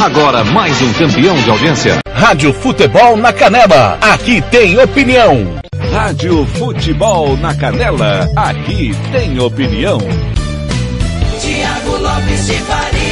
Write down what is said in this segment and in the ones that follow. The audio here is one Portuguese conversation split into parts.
Agora mais um campeão de audiência. Rádio Futebol na Canela. Aqui tem opinião. Rádio Futebol na Canela. Aqui tem opinião. Tiago Lopes de Faria.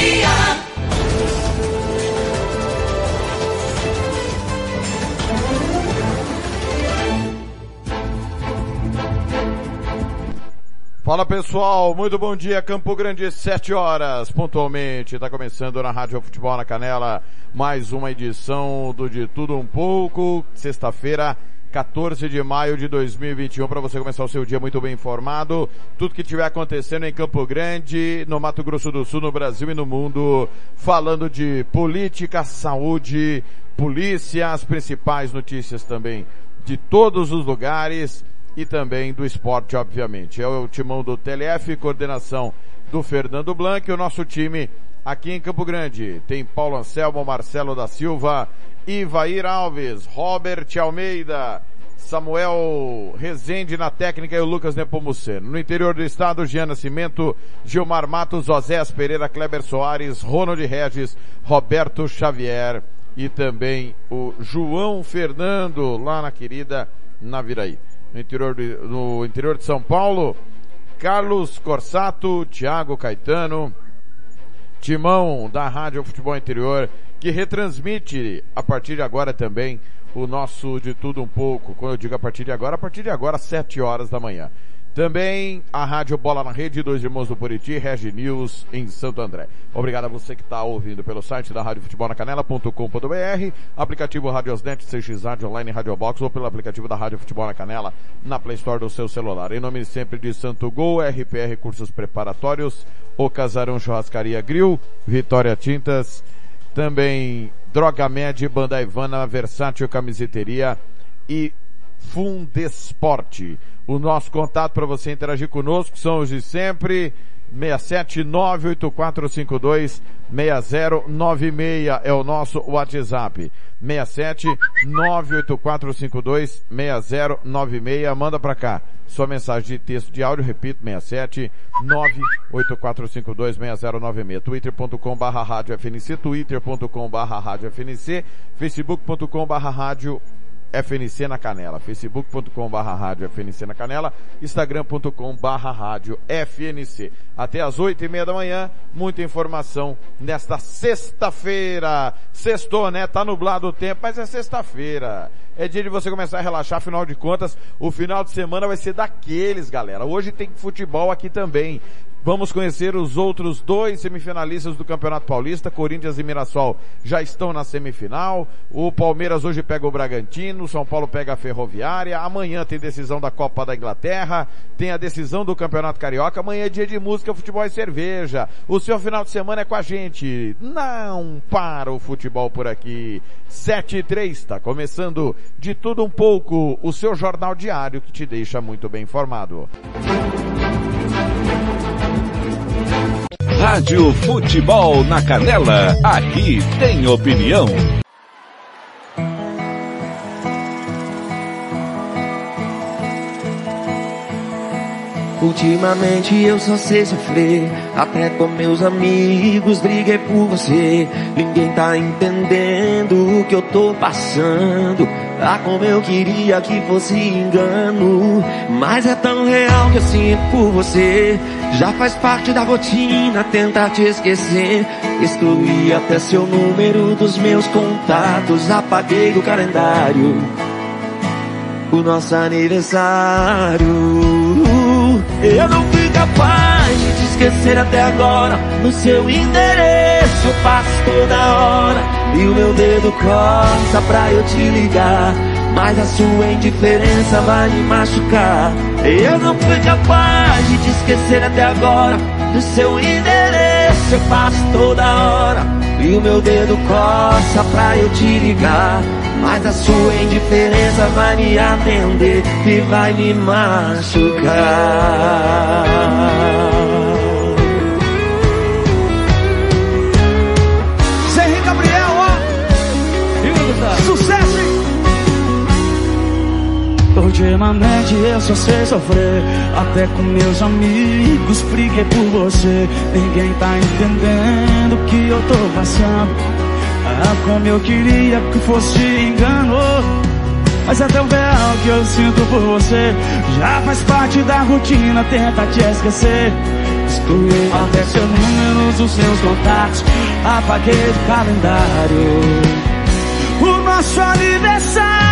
Fala pessoal, muito bom dia, Campo Grande, 7 horas, pontualmente, está começando na Rádio Futebol na Canela, mais uma edição do De Tudo Um Pouco, sexta-feira, 14 de maio de 2021, para você começar o seu dia muito bem informado, tudo que estiver acontecendo em Campo Grande, no Mato Grosso do Sul, no Brasil e no mundo, falando de política, saúde, polícia, as principais notícias também de todos os lugares, e também do esporte, obviamente. É o timão do TLF, coordenação do Fernando Blanc, o nosso time aqui em Campo Grande. Tem Paulo Anselmo, Marcelo da Silva, Ivair Alves, Robert Almeida, Samuel Rezende na técnica e o Lucas Nepomuceno. No interior do estado, Jean Nascimento, Gilmar Matos, Osés Pereira, Kleber Soares, Ronald Regis, Roberto Xavier e também o João Fernando lá na querida Naviraí no interior, de, no interior de São Paulo, Carlos Corsato, Thiago Caetano, Timão da Rádio Futebol Interior, que retransmite a partir de agora também o nosso de tudo um pouco. Quando eu digo a partir de agora, a partir de agora, 7 horas da manhã. Também a Rádio Bola na Rede, Dois Irmãos do Buriti, Regi News em Santo André. Obrigado a você que está ouvindo pelo site da Rádio Futebol na Canela.com.br, aplicativo Radiosnet, CX Rádio Online Rádio Box ou pelo aplicativo da Rádio Futebol na Canela na Play Store do seu celular. Em nome sempre de Santo Gol, RPR Cursos Preparatórios, O Casarão Churrascaria Grill, Vitória Tintas, também Droga Med, Banda Ivana, Versátil Camiseteria e Fundesporte. O nosso contato para você interagir conosco são os de sempre, 67984526096 é o nosso WhatsApp. 67984526096, manda para cá. Sua mensagem de texto de áudio, repito, 67984526096. twitter.com barra rádio FNC, twitter.com barra rádio FNC, facebook.com barra rádio FNC na Canela, facebook.com barra rádio FNC na Canela, instagram.com barra rádio FNC. Até as oito e meia da manhã, muita informação nesta sexta-feira. Sextou, né? Tá nublado o tempo, mas é sexta-feira. É dia de você começar a relaxar, afinal de contas, o final de semana vai ser daqueles, galera. Hoje tem futebol aqui também. Vamos conhecer os outros dois semifinalistas do Campeonato Paulista. Corinthians e Mirassol já estão na semifinal. O Palmeiras hoje pega o Bragantino, o São Paulo pega a Ferroviária. Amanhã tem decisão da Copa da Inglaterra, tem a decisão do Campeonato Carioca. Amanhã é dia de música, futebol e cerveja. O seu final de semana é com a gente. Não para o futebol por aqui. 7 e 3, está começando de tudo um pouco o seu jornal diário que te deixa muito bem informado. Rádio Futebol na Canela. Aqui tem opinião. Ultimamente eu só sei sofrer, até com meus amigos briguei por você. Ninguém tá entendendo o que eu tô passando. Ah, como eu queria que fosse engano, mas é tão real que eu sinto por você. Já faz parte da rotina tentar te esquecer. Excluí até seu número dos meus contatos, apaguei do calendário o nosso aniversário. Eu não fui capaz de esquecer até agora. No seu endereço eu passo toda hora. E o meu dedo coça pra eu te ligar. Mas a sua indiferença vai me machucar. Eu não fui capaz de te esquecer até agora. No seu endereço eu passo toda hora. E o meu dedo coça pra eu te ligar. Mas a sua indiferença vai me atender e vai me machucar. Ultimamente eu só sei sofrer Até com meus amigos briguei por você Ninguém tá entendendo o que eu tô passando Ah, como eu queria que fosse engano. Mas é tão real que eu sinto por você. Já faz parte da rotina, tenta te esquecer. Excluí até seu número dos seus contatos. Apaguei do calendário. O nosso aniversário.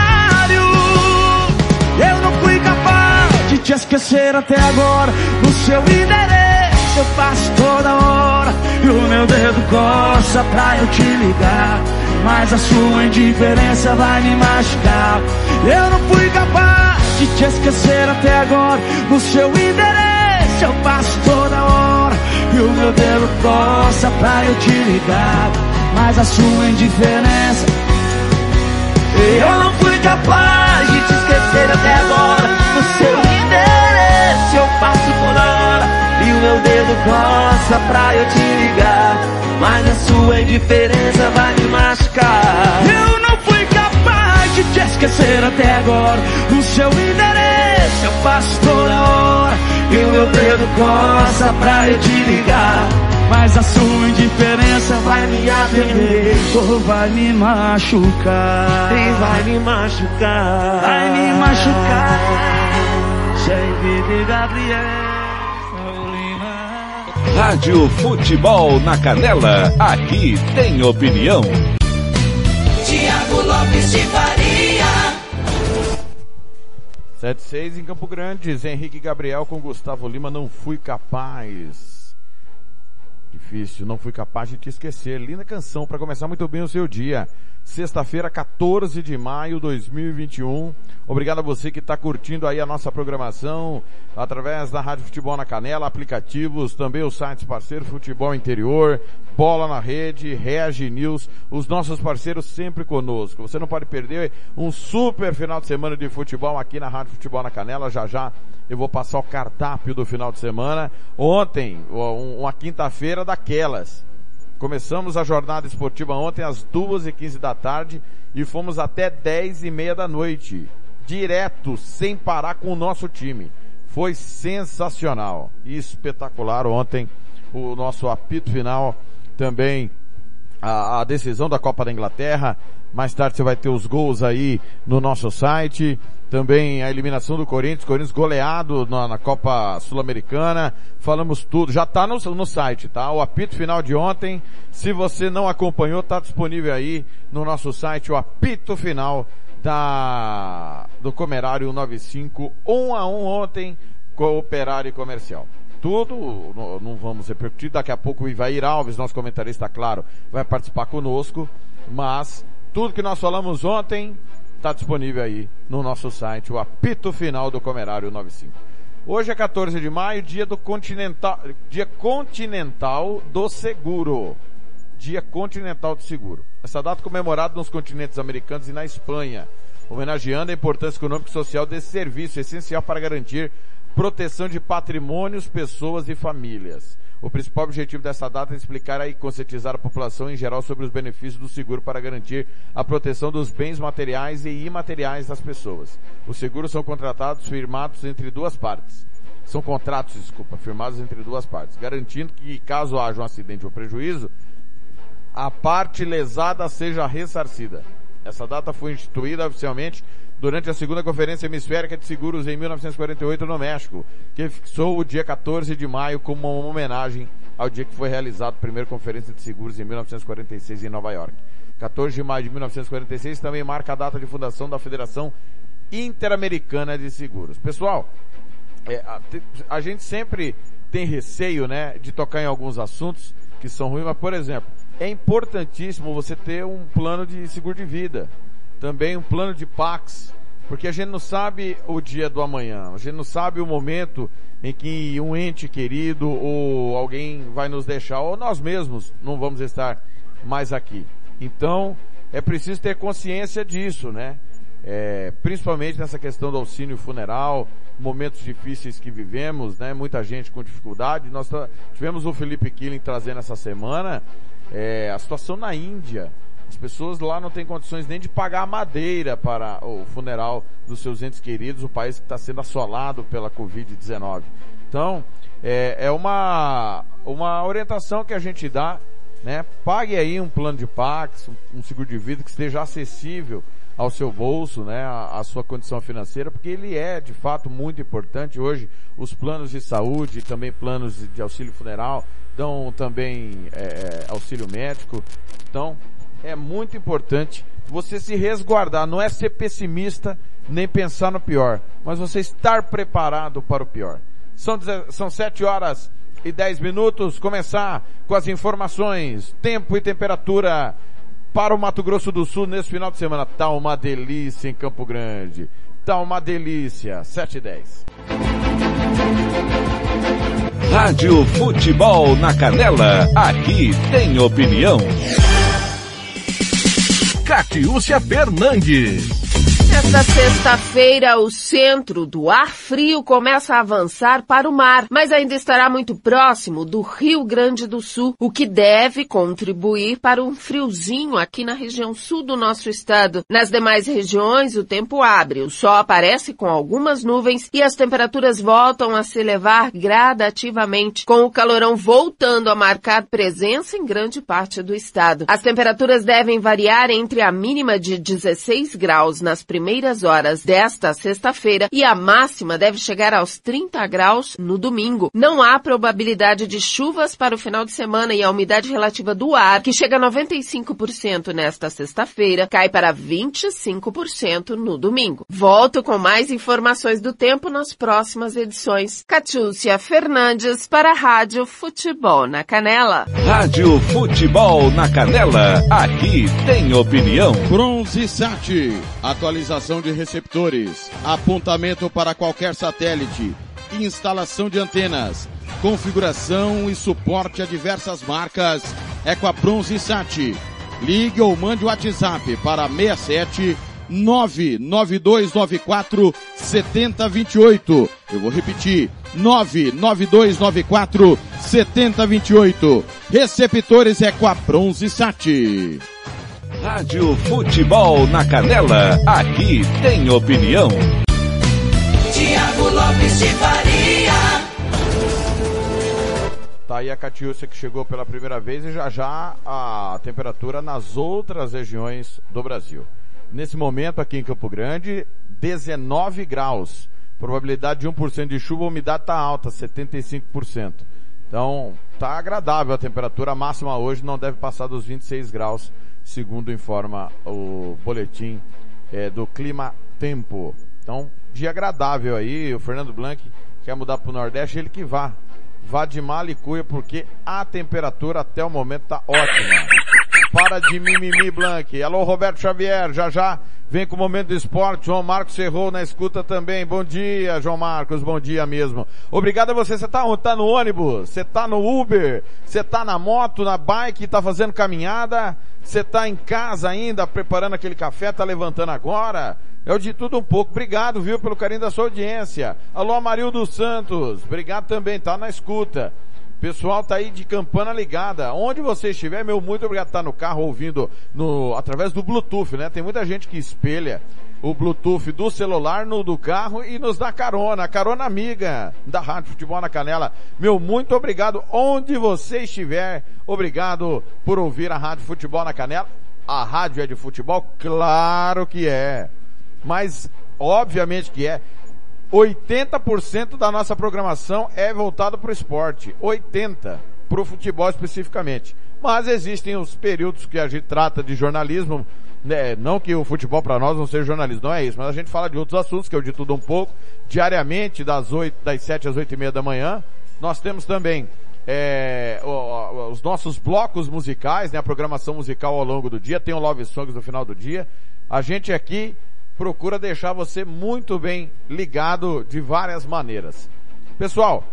Fui capaz de te esquecer até agora. No seu endereço eu passo toda hora. E o meu dedo coça pra eu te ligar. Mas a sua indiferença vai me machucar. Eu não fui capaz de te esquecer até agora. No seu endereço eu passo toda hora. E o meu dedo coça pra eu te ligar. Mas a sua indiferença. Eu não fui capaz de te esquecer até agora. No seu endereço eu passo toda hora. E o meu dedo coça pra eu te ligar. Mas a sua indiferença vai me machucar. Eu não fui capaz de te esquecer até agora. No seu endereço eu passo toda hora. E o meu dedo coça pra eu te ligar. Mas a sua indiferença vai me atender ou vai me machucar. E vai me machucar. Vai me machucar. Sem Gabriel. Rádio Futebol na Canela, aqui tem opinião. Tiago Lopes de Faria. 7-6 em Campo Grande, Zé Henrique Gabriel com Gustavo Lima, não fui capaz. Difícil, não fui capaz de te esquecer. Linda canção para começar muito bem o seu dia. Sexta-feira, 14 de maio de 2021. Obrigado a você que está curtindo aí a nossa programação através da Rádio Futebol na Canela, aplicativos, também os sites parceiros Futebol Interior, Bola na Rede, Reage News, os nossos parceiros sempre conosco. Você não pode perder um super final de semana de futebol aqui na Rádio Futebol na Canela. Já já eu vou passar o cardápio do final de semana. Ontem, uma quinta-feira daquelas. Começamos a jornada esportiva ontem às duas e quinze da tarde e fomos até dez e meia da noite. Direto, sem parar com o nosso time. Foi sensacional e espetacular ontem o nosso apito final também a, a, decisão da Copa da Inglaterra. Mais tarde você vai ter os gols aí no nosso site. Também a eliminação do Corinthians, Corinthians goleado na, na Copa Sul-Americana. Falamos tudo, já tá no, no site, tá? O apito final de ontem. Se você não acompanhou, tá disponível aí no nosso site o apito final da, do Comerário 95, 1 a 1 ontem com Operário Comercial tudo, não vamos repercutir. Daqui a pouco o Ivair Alves, nosso comentarista, claro, vai participar conosco. Mas tudo que nós falamos ontem está disponível aí no nosso site, o apito final do Comerário 95. Hoje é 14 de maio, dia do continental, dia continental do seguro. Dia continental do seguro. Essa data comemorada nos continentes americanos e na Espanha, homenageando a importância econômica e social desse serviço essencial para garantir proteção de patrimônios, pessoas e famílias. O principal objetivo dessa data é explicar e conscientizar a população em geral sobre os benefícios do seguro para garantir a proteção dos bens materiais e imateriais das pessoas. Os seguros são contratados firmados entre duas partes. São contratos, desculpa, firmados entre duas partes, garantindo que caso haja um acidente ou prejuízo, a parte lesada seja ressarcida. Essa data foi instituída oficialmente durante a segunda Conferência Hemisférica de Seguros em 1948 no México, que fixou o dia 14 de maio como uma homenagem ao dia que foi realizada a primeira Conferência de Seguros em 1946 em Nova York. 14 de maio de 1946 também marca a data de fundação da Federação Interamericana de Seguros. Pessoal, é, a, a gente sempre tem receio, né, de tocar em alguns assuntos que são ruins, mas por exemplo, é importantíssimo você ter um plano de seguro de vida também um plano de Pax, porque a gente não sabe o dia do amanhã, a gente não sabe o momento em que um ente querido ou alguém vai nos deixar, ou nós mesmos não vamos estar mais aqui. Então, é preciso ter consciência disso, né? É, principalmente nessa questão do auxílio funeral, momentos difíceis que vivemos, né? Muita gente com dificuldade. Nós tivemos o Felipe Killing trazendo essa semana é, a situação na Índia. As pessoas lá não têm condições nem de pagar a madeira para o funeral dos seus entes queridos, o país que está sendo assolado pela Covid-19. Então, é, é, uma, uma orientação que a gente dá né? Pague aí um plano de Pax, um, seguro de vida que esteja acessível ao seu bolso, né, à, sua condição financeira, porque ele é de fato muito importante. Hoje, os planos de saúde, também planos de auxílio funeral, dão também é, auxílio médico. Então, é muito importante você se resguardar, não é ser pessimista nem pensar no pior, mas você estar preparado para o pior. São, são sete horas e dez minutos, começar com as informações, tempo e temperatura para o Mato Grosso do Sul nesse final de semana. Tá uma delícia em Campo Grande. Tá uma delícia. 7 e 10. Rádio Futebol na Canela. Aqui tem opinião. Catiúcia Fernandes. Nesta sexta-feira, o centro do ar frio começa a avançar para o mar, mas ainda estará muito próximo do Rio Grande do Sul, o que deve contribuir para um friozinho aqui na região sul do nosso estado. Nas demais regiões, o tempo abre, o sol aparece com algumas nuvens e as temperaturas voltam a se elevar gradativamente, com o calorão voltando a marcar presença em grande parte do estado. As temperaturas devem variar entre a mínima de 16 graus nas primeiras primeiras horas desta sexta-feira e a máxima deve chegar aos 30 graus no domingo. Não há probabilidade de chuvas para o final de semana e a umidade relativa do ar, que chega a 95% nesta sexta-feira, cai para 25% no domingo. Volto com mais informações do tempo nas próximas edições. Catiúcia Fernandes para a Rádio Futebol na Canela. Rádio Futebol na Canela. Aqui tem opinião. Bronze Sat. Atualização Atualização de receptores, apontamento para qualquer satélite, instalação de antenas, configuração e suporte a diversas marcas é com a Bronze Sat. Ligue ou mande o WhatsApp para 67 99294 7028. Eu vou repetir. 99294 7028. Receptores é com a Bronze Sat. Rádio Futebol na Canela. Aqui tem opinião. Tiago Lopes de Faria. Tá aí a Catiúcia que chegou pela primeira vez e já já a temperatura nas outras regiões do Brasil. Nesse momento aqui em Campo Grande, 19 graus. Probabilidade de 1% de chuva, a umidade está alta, 75%. Então, tá agradável a temperatura. A máxima hoje não deve passar dos 26 graus segundo informa o boletim é, do Clima Tempo. Então, dia agradável aí, o Fernando Blanc quer mudar para o Nordeste, ele que vá. Vá de Malicuia, porque a temperatura até o momento tá ótima. Para de mimimi, Blanc. Alô, Roberto Xavier, já já vem com o momento do esporte. João Marcos Ferrou na escuta também. Bom dia, João Marcos, bom dia mesmo. Obrigado a você. Você tá, tá no ônibus, você tá no Uber, você tá na moto, na bike, tá fazendo caminhada. Você está em casa ainda, preparando aquele café, está levantando agora? É o de tudo um pouco. Obrigado, viu, pelo carinho da sua audiência. Alô, Amarildo Santos. Obrigado também, tá na escuta. Pessoal tá aí de campana ligada. Onde você estiver, meu muito obrigado. Tá no carro ouvindo no, através do Bluetooth, né? Tem muita gente que espelha o Bluetooth do celular no do carro e nos dá carona, carona amiga da Rádio Futebol na Canela. Meu muito obrigado onde você estiver. Obrigado por ouvir a Rádio Futebol na Canela. A rádio é de futebol? Claro que é. Mas obviamente que é. 80% da nossa programação é voltada para o esporte. 80% para o futebol especificamente. Mas existem os períodos que a gente trata de jornalismo, né, não que o futebol para nós não seja jornalismo, não é isso, mas a gente fala de outros assuntos, que o de tudo um pouco, diariamente, das 8, das 7 às 8 e meia da manhã. Nós temos também é, os nossos blocos musicais, né, a programação musical ao longo do dia, tem o Love Songs no final do dia. A gente aqui procura deixar você muito bem ligado de várias maneiras. Pessoal,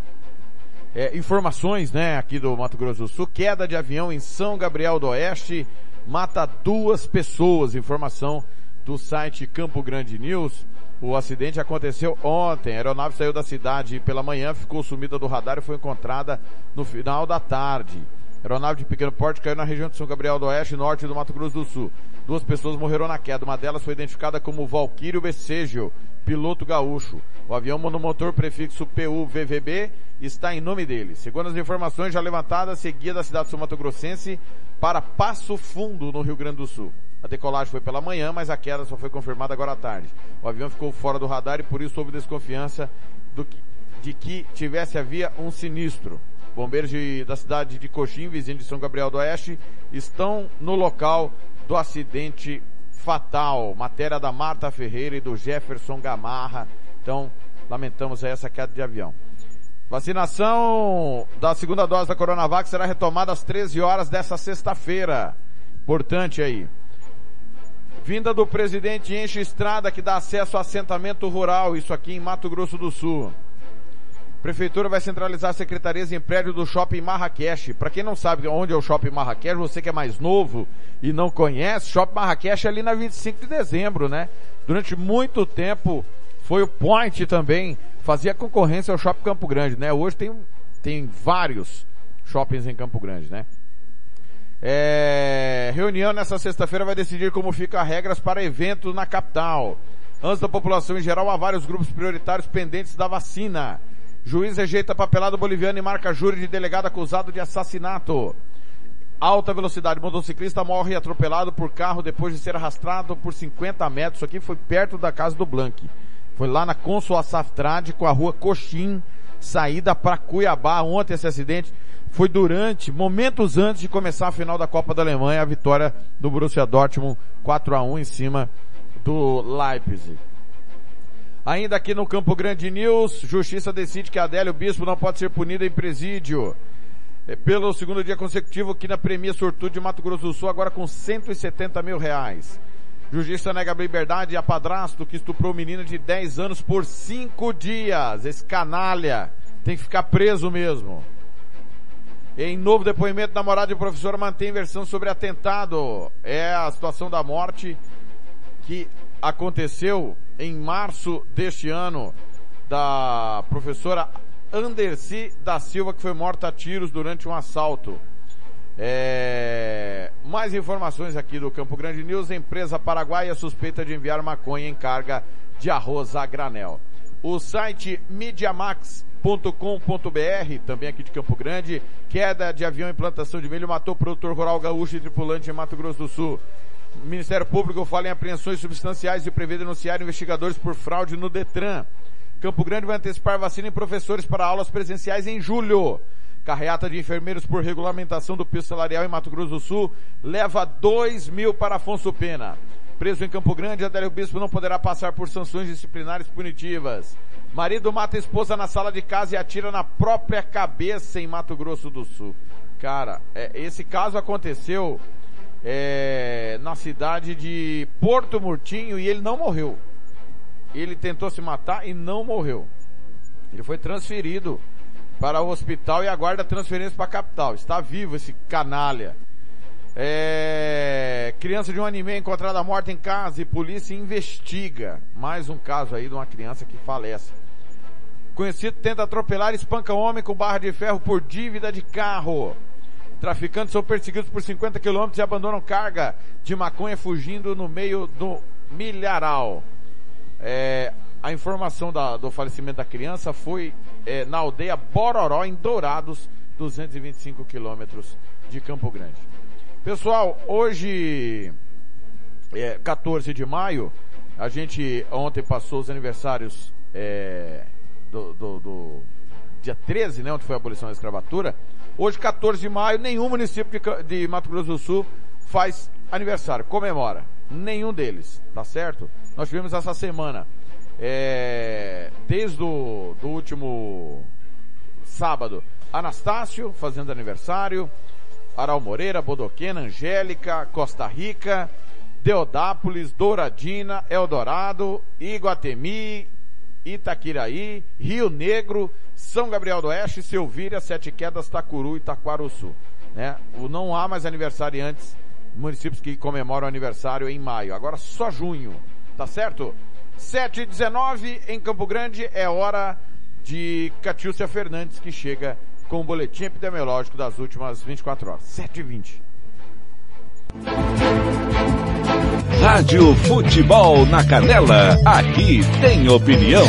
é, informações, né, aqui do Mato Grosso do Sul, queda de avião em São Gabriel do Oeste, mata duas pessoas. Informação do site Campo Grande News. O acidente aconteceu ontem. A aeronave saiu da cidade pela manhã, ficou sumida do radar e foi encontrada no final da tarde. Aeronave de pequeno porte caiu na região de São Gabriel do Oeste, norte do Mato Grosso do Sul. Duas pessoas morreram na queda. Uma delas foi identificada como Valquírio Becejo, piloto gaúcho. O avião monomotor prefixo PU-VVB está em nome dele. Segundo as informações já levantadas, seguia da cidade sul-mato-grossense para Passo Fundo, no Rio Grande do Sul. A decolagem foi pela manhã, mas a queda só foi confirmada agora à tarde. O avião ficou fora do radar e por isso houve desconfiança do que, de que tivesse havia um sinistro. Bombeiros de, da cidade de Coxim, vizinho de São Gabriel do Oeste, estão no local do acidente fatal. Matéria da Marta Ferreira e do Jefferson Gamarra. Então, lamentamos essa queda de avião. Vacinação da segunda dose da Coronavac será retomada às 13 horas dessa sexta-feira. Importante aí. Vinda do presidente enche estrada que dá acesso a assentamento rural, isso aqui em Mato Grosso do Sul. Prefeitura vai centralizar secretarias em prédio do Shopping Marrakech. Para quem não sabe onde é o Shopping Marrakech, você que é mais novo e não conhece, Shopping Marrakech é ali na 25 de dezembro, né? Durante muito tempo foi o point também, fazia concorrência ao Shopping Campo Grande, né? Hoje tem, tem vários shoppings em Campo Grande, né? É, reunião nessa sexta-feira vai decidir como ficam as regras para eventos na capital. Antes da população em geral, há vários grupos prioritários pendentes da vacina. Juiz rejeita papelado boliviano e marca júri de delegado acusado de assassinato. Alta velocidade. Motociclista morre atropelado por carro depois de ser arrastado por 50 metros. Isso aqui foi perto da casa do Blank. Foi lá na Consul Assaftrade com a rua Coxim, saída para Cuiabá. Ontem esse acidente foi durante, momentos antes de começar a final da Copa da Alemanha, a vitória do Borussia Dortmund 4 a 1 em cima do Leipzig. Ainda aqui no Campo Grande News, Justiça decide que Adélio Bispo não pode ser punido em presídio. É, pelo segundo dia consecutivo aqui na Premia Sortude de Mato Grosso do Sul, agora com 170 mil reais. Justiça nega a liberdade a padrasto que estuprou menina de 10 anos por 5 dias. Esse canalha tem que ficar preso mesmo. Em novo depoimento, namorado de professora mantém versão sobre atentado. É a situação da morte que aconteceu em março deste ano da professora Anderci da Silva, que foi morta a tiros durante um assalto. É... Mais informações aqui do Campo Grande News. empresa paraguaia suspeita de enviar maconha em carga de arroz a granel. O site mediamax.com.br, também aqui de Campo Grande, queda de avião em plantação de milho matou produtor rural gaúcho e tripulante em Mato Grosso do Sul. O Ministério Público fala em apreensões substanciais e prevê denunciar investigadores por fraude no Detran. Campo Grande vai antecipar vacina em professores para aulas presenciais em julho. Carreata de enfermeiros por regulamentação do piso salarial em Mato Grosso do Sul leva 2 mil para Afonso Pena. Preso em Campo Grande, Adélio Bispo não poderá passar por sanções disciplinares punitivas. Marido mata a esposa na sala de casa e atira na própria cabeça em Mato Grosso do Sul. Cara, é, esse caso aconteceu é, na cidade de Porto Murtinho e ele não morreu. Ele tentou se matar e não morreu. Ele foi transferido para o hospital e aguarda transferência para a capital. Está vivo esse canalha. É, criança de um anime encontrada morta em casa e polícia investiga. Mais um caso aí de uma criança que falece. Conhecido tenta atropelar e espanca homem com barra de ferro por dívida de carro. Traficantes são perseguidos por 50 quilômetros e abandonam carga de maconha fugindo no meio do milharal. É, a informação da, do falecimento da criança foi é, na aldeia Bororó, em Dourados, 225 quilômetros de Campo Grande. Pessoal, hoje, é, 14 de maio, a gente ontem passou os aniversários é, do, do, do, dia 13, né, onde foi a abolição da escravatura. Hoje, 14 de maio, nenhum município de, de Mato Grosso do Sul faz aniversário, comemora. Nenhum deles, tá certo? Nós tivemos essa semana, é, desde o do último sábado, Anastácio fazendo aniversário, Aral Moreira, Bodoquena, Angélica, Costa Rica, Deodápolis, Douradina, Eldorado, Iguatemi, Itaquiraí, Rio Negro, São Gabriel do Oeste, Selvíria, Sete Quedas, Tacuru e Taquaruçu. Né? O não há mais aniversariantes, municípios que comemoram aniversário em maio. Agora só junho, tá certo? 7 e 19 em Campo Grande é hora de Catiúcia Fernandes que chega com o boletim epidemiológico das últimas 24 horas. 7 e 20. Rádio Futebol na Canela, aqui tem opinião.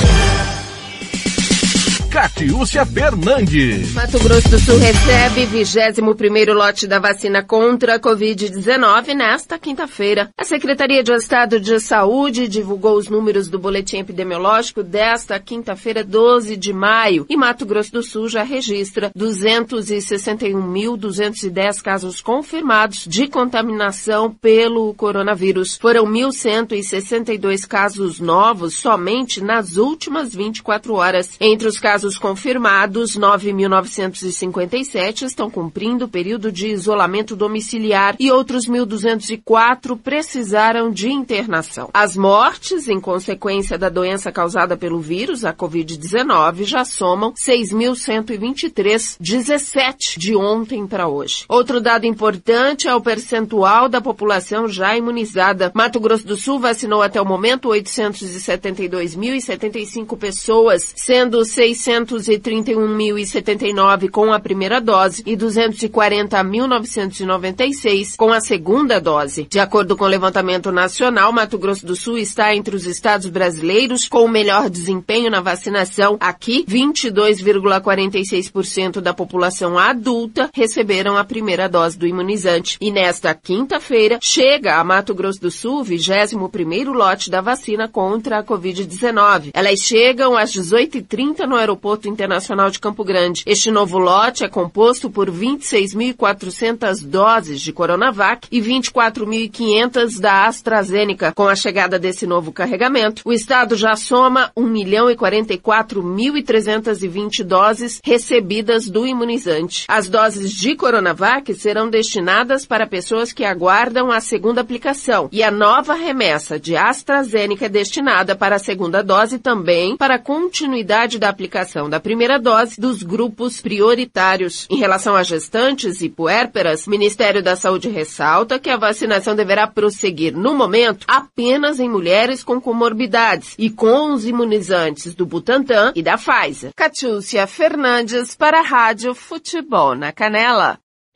Catiúcia Fernandes. Mato Grosso do Sul recebe 21º lote da vacina contra a Covid-19 nesta quinta-feira. A Secretaria de Estado de Saúde divulgou os números do boletim epidemiológico desta quinta-feira, 12 de maio, e Mato Grosso do Sul já registra 261.210 casos confirmados de contaminação pelo coronavírus. Foram 1.162 casos novos somente nas últimas 24 horas. Entre os casos casos confirmados, 9.957 estão cumprindo o período de isolamento domiciliar e outros 1.204 precisaram de internação. As mortes, em consequência da doença causada pelo vírus, a Covid-19, já somam 6.123, 17 de ontem para hoje. Outro dado importante é o percentual da população já imunizada. Mato Grosso do Sul vacinou até o momento 872.075 pessoas, sendo 600 231.079 com a primeira dose e 240.996 com a segunda dose. De acordo com o levantamento nacional, Mato Grosso do Sul está entre os estados brasileiros com o melhor desempenho na vacinação. Aqui, 22,46% da população adulta receberam a primeira dose do imunizante. E nesta quinta-feira, chega a Mato Grosso do Sul o 21º lote da vacina contra a Covid-19. Elas chegam às 18h30 no aeroporto Aeroporto Internacional de Campo Grande. Este novo lote é composto por 26.400 doses de Coronavac e 24.500 da AstraZeneca. Com a chegada desse novo carregamento, o estado já soma 1 milhão e 44.320 doses recebidas do imunizante. As doses de Coronavac serão destinadas para pessoas que aguardam a segunda aplicação e a nova remessa de AstraZeneca é destinada para a segunda dose também para continuidade da aplicação aplicação da primeira dose dos grupos prioritários. Em relação a gestantes e puérperas, o Ministério da Saúde ressalta que a vacinação deverá prosseguir, no momento, apenas em mulheres com comorbidades e com os imunizantes do Butantan e da Pfizer. Catiúcia Fernandes para a Rádio Futebol na Canela.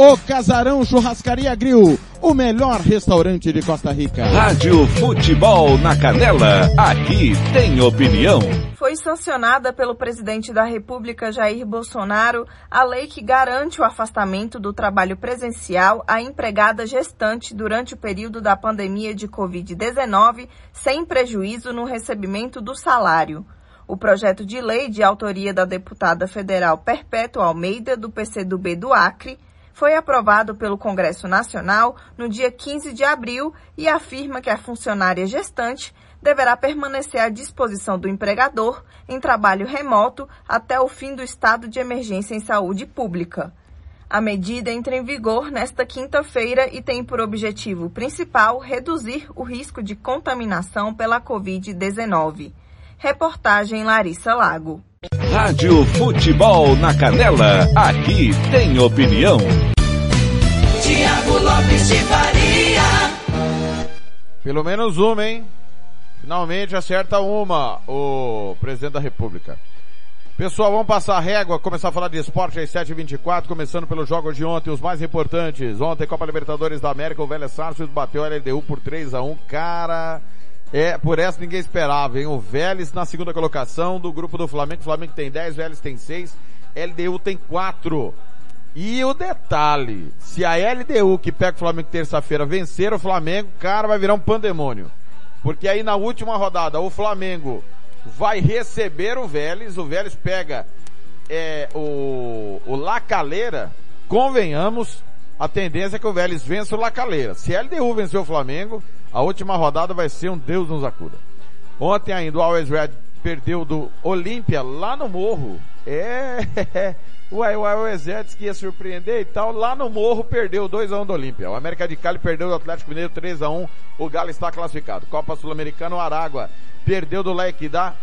O Casarão Churrascaria Grill, o melhor restaurante de Costa Rica. Rádio Futebol na Canela, aqui tem opinião. Foi sancionada pelo presidente da República Jair Bolsonaro a lei que garante o afastamento do trabalho presencial a empregada gestante durante o período da pandemia de Covid-19, sem prejuízo no recebimento do salário. O projeto de lei de autoria da deputada federal Perpétua Almeida, do PCdoB do Acre, foi aprovado pelo Congresso Nacional no dia 15 de abril e afirma que a funcionária gestante deverá permanecer à disposição do empregador em trabalho remoto até o fim do estado de emergência em saúde pública. A medida entra em vigor nesta quinta-feira e tem por objetivo principal reduzir o risco de contaminação pela Covid-19. Reportagem Larissa Lago. Rádio Futebol na Canela, aqui tem opinião. Tiago Lopes de Faria. Pelo menos uma, hein? Finalmente acerta uma, o presidente da República. Pessoal, vamos passar a régua, começar a falar de esporte às 7h24, começando pelos jogos de ontem, os mais importantes. Ontem, Copa Libertadores da América, o Vélez Sarsfield bateu a LDU por 3 a 1 Cara, é, por essa ninguém esperava, hein? O Vélez na segunda colocação do grupo do Flamengo. O Flamengo tem 10, Vélez tem 6, LDU tem 4. E o detalhe, se a LDU que pega o Flamengo terça-feira vencer o Flamengo, cara, vai virar um pandemônio. Porque aí na última rodada o Flamengo vai receber o Vélez, o Vélez pega é, o, o Lacaleira, convenhamos, a tendência é que o Vélez vença o Lacaleira. Se a LDU vencer o Flamengo, a última rodada vai ser um Deus nos acuda. Ontem ainda o Always Red perdeu do Olímpia lá no Morro. É, uai, uai, o Exército que ia surpreender e tal, lá no Morro perdeu 2x1 do Olímpia. O América de Cali perdeu do Atlético Mineiro 3x1, o Galo está classificado. Copa Sul-Americana, o Aragua perdeu do Lequidá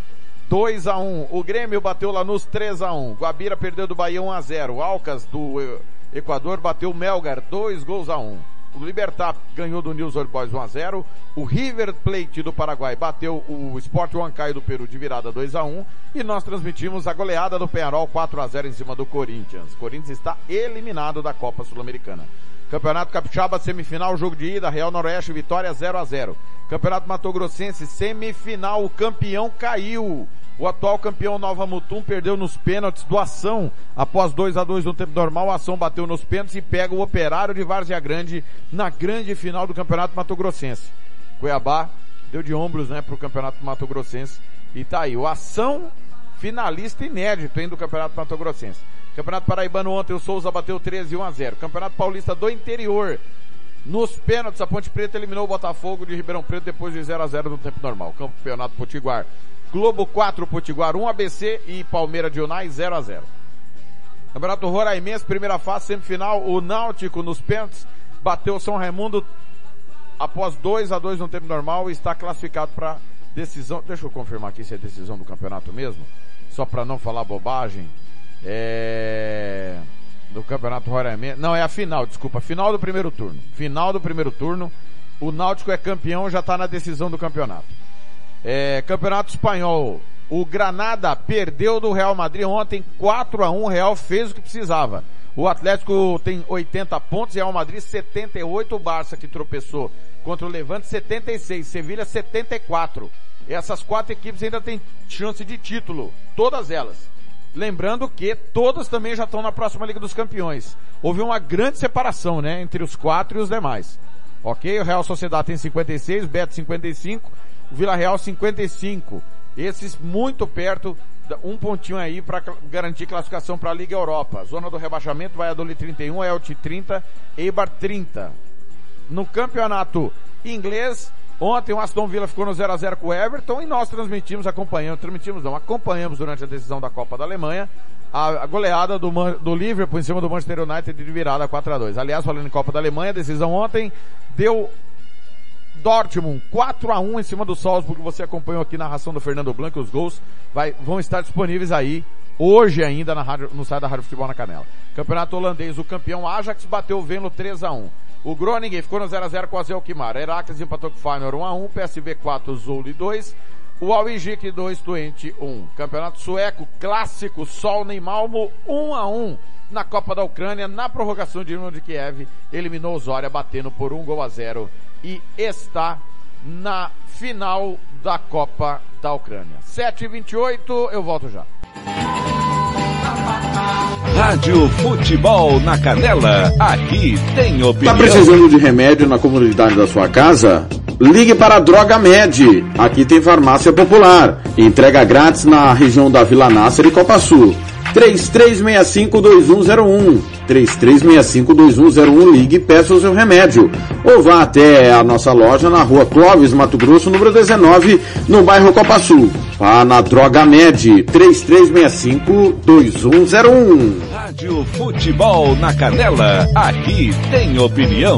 2x1. O Grêmio bateu lá nos 3x1. Guabira perdeu do Bahia 1x0. Alcas do Equador bateu Melgar 2 gols a 1. O Libertar ganhou do News Old Boys 1 a 0. O River Plate do Paraguai bateu o Sport Huancaio do Peru de virada 2 a 1 e nós transmitimos a goleada do Penharol 4 a 0 em cima do Corinthians. O Corinthians está eliminado da Copa Sul-Americana. Campeonato Capixaba semifinal, jogo de ida, Real Noroeste vitória 0 a 0. Campeonato Mato Grossense semifinal, o campeão caiu. O atual campeão Nova Mutum perdeu nos pênaltis do Ação. Após 2 a 2 no tempo normal, a Ação bateu nos pênaltis e pega o Operário de Várzea Grande na grande final do Campeonato Mato Grossense. Cuiabá deu de ombros, né, pro Campeonato Mato Grossense. E tá aí, o Ação finalista inédito hein, do Campeonato Mato Grossense. Campeonato Paraibano ontem o Souza bateu 13 1 a 0. Campeonato Paulista do Interior. Nos pênaltis, a Ponte Preta eliminou o Botafogo de Ribeirão Preto depois de 0 a 0 no tempo normal. Campeonato Potiguar. Globo 4, Potiguar 1, ABC e Palmeira de Unai 0 a 0. Campeonato Roraimense, primeira fase, semifinal, o Náutico nos pênaltis bateu São Raimundo após 2 a 2 no tempo normal e está classificado para decisão. Deixa eu confirmar aqui se é decisão do campeonato mesmo, só para não falar bobagem. É do Campeonato Roraimense. Não, é a final, desculpa, final do primeiro turno. Final do primeiro turno. O Náutico é campeão, já está na decisão do campeonato. É, campeonato Espanhol. O Granada perdeu do Real Madrid ontem 4 a 1 O Real fez o que precisava. O Atlético tem 80 pontos, Real Madrid 78, o Barça que tropeçou contra o Levante 76, Sevilha 74. Essas quatro equipes ainda têm chance de título, todas elas. Lembrando que todas também já estão na próxima Liga dos Campeões. Houve uma grande separação, né, entre os quatro e os demais. Ok? O Real Sociedade tem 56, Beto 55, o Vila Real 55. Esses muito perto, um pontinho aí para garantir classificação para a Liga Europa. Zona do rebaixamento, Valladolid 31, Elche 30, Eibar 30. No campeonato inglês, ontem o Aston Villa ficou no 0 a 0 com o Everton e nós transmitimos, acompanhamos, transmitimos não, acompanhamos durante a decisão da Copa da Alemanha a, goleada do, do Liverpool em cima do Manchester United de virada 4 a 2. Aliás, falando em Copa da Alemanha, a decisão ontem deu Dortmund 4 a 1 em cima do Salzburg. Você acompanhou aqui na narração do Fernando Blanco. Os gols vai, vão estar disponíveis aí hoje ainda na rádio, no site da Rádio Futebol na Canela. Campeonato holandês, o campeão Ajax bateu o Venlo 3 a 1 O Groningen ficou no 0x0 com a Zelkmar. Herakles empatou com o Feyenoord 1x1. PSV 4, Zouli 2. O Alwijik 2, Twente 1. Campeonato sueco, clássico, Sol em Malmo 1x1 na Copa da Ucrânia, na prorrogação de Dinamo de Kiev, eliminou o Zória batendo por um gol a zero e está na final da Copa da Ucrânia. 7h28, eu volto já. Rádio Futebol na Canela, aqui tem opinião. Tá precisando de remédio na comunidade da sua casa? Ligue para a Droga Med. Aqui tem farmácia popular. Entrega grátis na região da Vila Nácer e Copa Sul. 3365-2101. 3365-2101. Ligue e peça o seu remédio. Ou vá até a nossa loja na rua Clóvis, Mato Grosso, número 19, no bairro Copa Sul. Vá na Droga Med. 3365-2101. Rádio Futebol na Canela. Aqui tem opinião.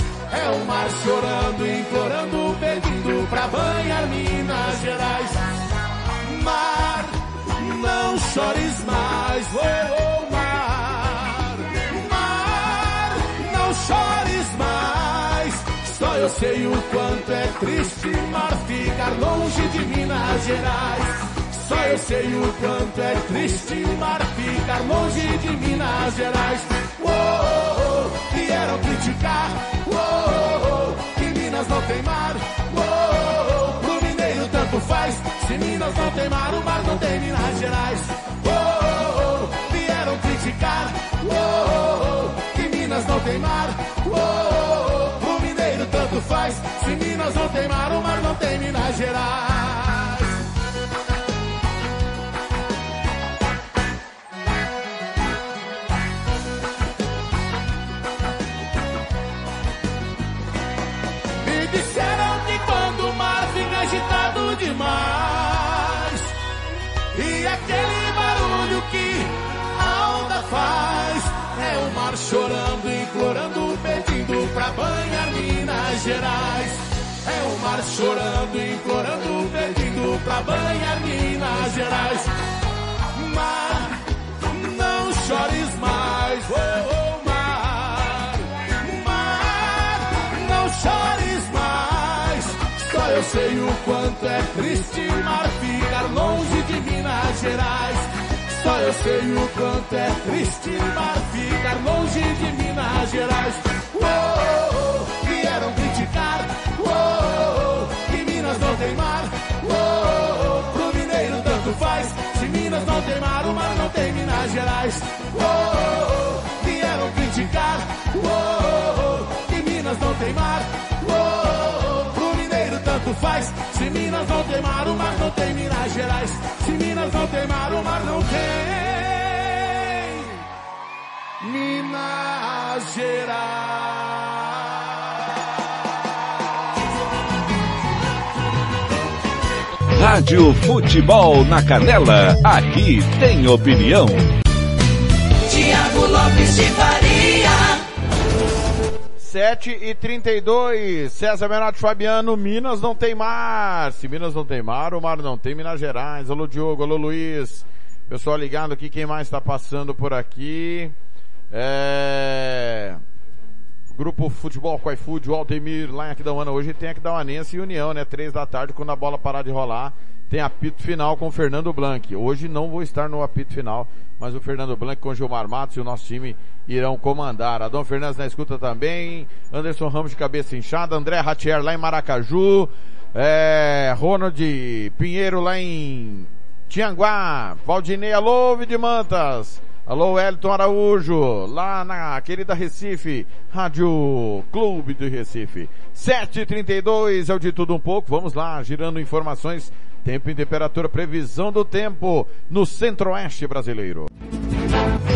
É o mar chorando, implorando, pedindo pra banhar Minas Gerais. Mar, não chores mais, oh, oh mar. Mar, não chores mais. Só eu sei o quanto é triste mar ficar longe de Minas Gerais. Só eu sei o quanto é triste mar ficar longe de Minas Gerais. Oh, oh, oh, vieram criticar. Oh, oh, oh, que Minas não tem mar. Oh, oh, oh, pro mineiro tanto faz. Se Minas não tem mar, o mar não tem Minas Gerais. Oh, oh, oh, vieram criticar. Oh, oh, oh, que Minas não tem mar. Oh, oh, oh, pro mineiro tanto faz. Se Minas não tem mar, o mar não tem Minas Gerais. Minas Gerais É o mar chorando, implorando, pedindo pra banhar Minas Gerais Mar, não chores mais, oh, oh, mar Mar, não chores mais. Só eu sei o quanto é triste mar ficar longe de Minas Gerais. Só eu sei o quanto é triste mar ficar longe de Minas Gerais. Oh, não tem mar, o mar não tem Minas Gerais. Oh, oh, oh, vieram criticar. Oh, oh, oh, que Minas não tem mar. Oh, oh, oh, pro mineiro tanto faz. Se Minas não tem mar, o mar não tem Minas Gerais. Se Minas não tem mar, o mar não tem Minas Gerais. Rádio Futebol na Canela, aqui tem opinião. Tiago Lopes de Faria. 7 e 32 César Menotti Fabiano, Minas não tem mar. Se Minas não tem mar, o mar não tem Minas Gerais. Alô Diogo, alô Luiz. Pessoal ligado aqui, quem mais está passando por aqui? É... Grupo Futebol com iFood, o Aldemir, lá em Aquidauana. Hoje tem Aquidauanense e União, né? Três da tarde, quando a bola parar de rolar. Tem apito final com o Fernando Blanc. Hoje não vou estar no apito final, mas o Fernando Blanc com o Gilmar Matos e o nosso time irão comandar. Adão Fernandes na escuta também. Anderson Ramos de cabeça inchada. André Ratier lá em Maracaju. É, Ronald Pinheiro lá em Tianguá. Valdinei, alô, de Mantas. Alô, Elton Araújo, lá na querida Recife, Rádio Clube do Recife. 7h32 é o de tudo um pouco. Vamos lá, girando informações, tempo e temperatura, previsão do tempo no centro-oeste brasileiro.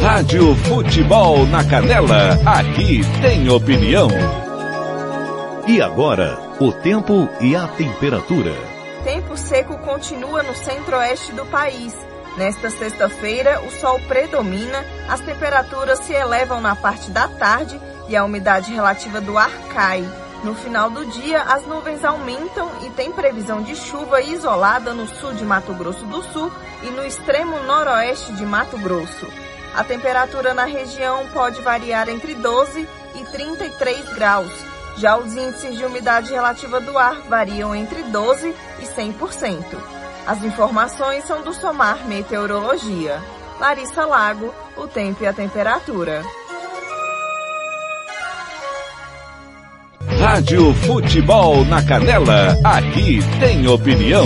Rádio Futebol na Canela, aqui tem opinião. E agora, o tempo e a temperatura. Tempo seco continua no centro-oeste do país. Nesta sexta-feira, o sol predomina, as temperaturas se elevam na parte da tarde e a umidade relativa do ar cai. No final do dia, as nuvens aumentam e tem previsão de chuva isolada no sul de Mato Grosso do Sul e no extremo noroeste de Mato Grosso. A temperatura na região pode variar entre 12 e 33 graus. Já os índices de umidade relativa do ar variam entre 12 e 100%. As informações são do Somar Meteorologia. Larissa Lago, o tempo e a temperatura. Rádio Futebol na Canela, aqui tem opinião.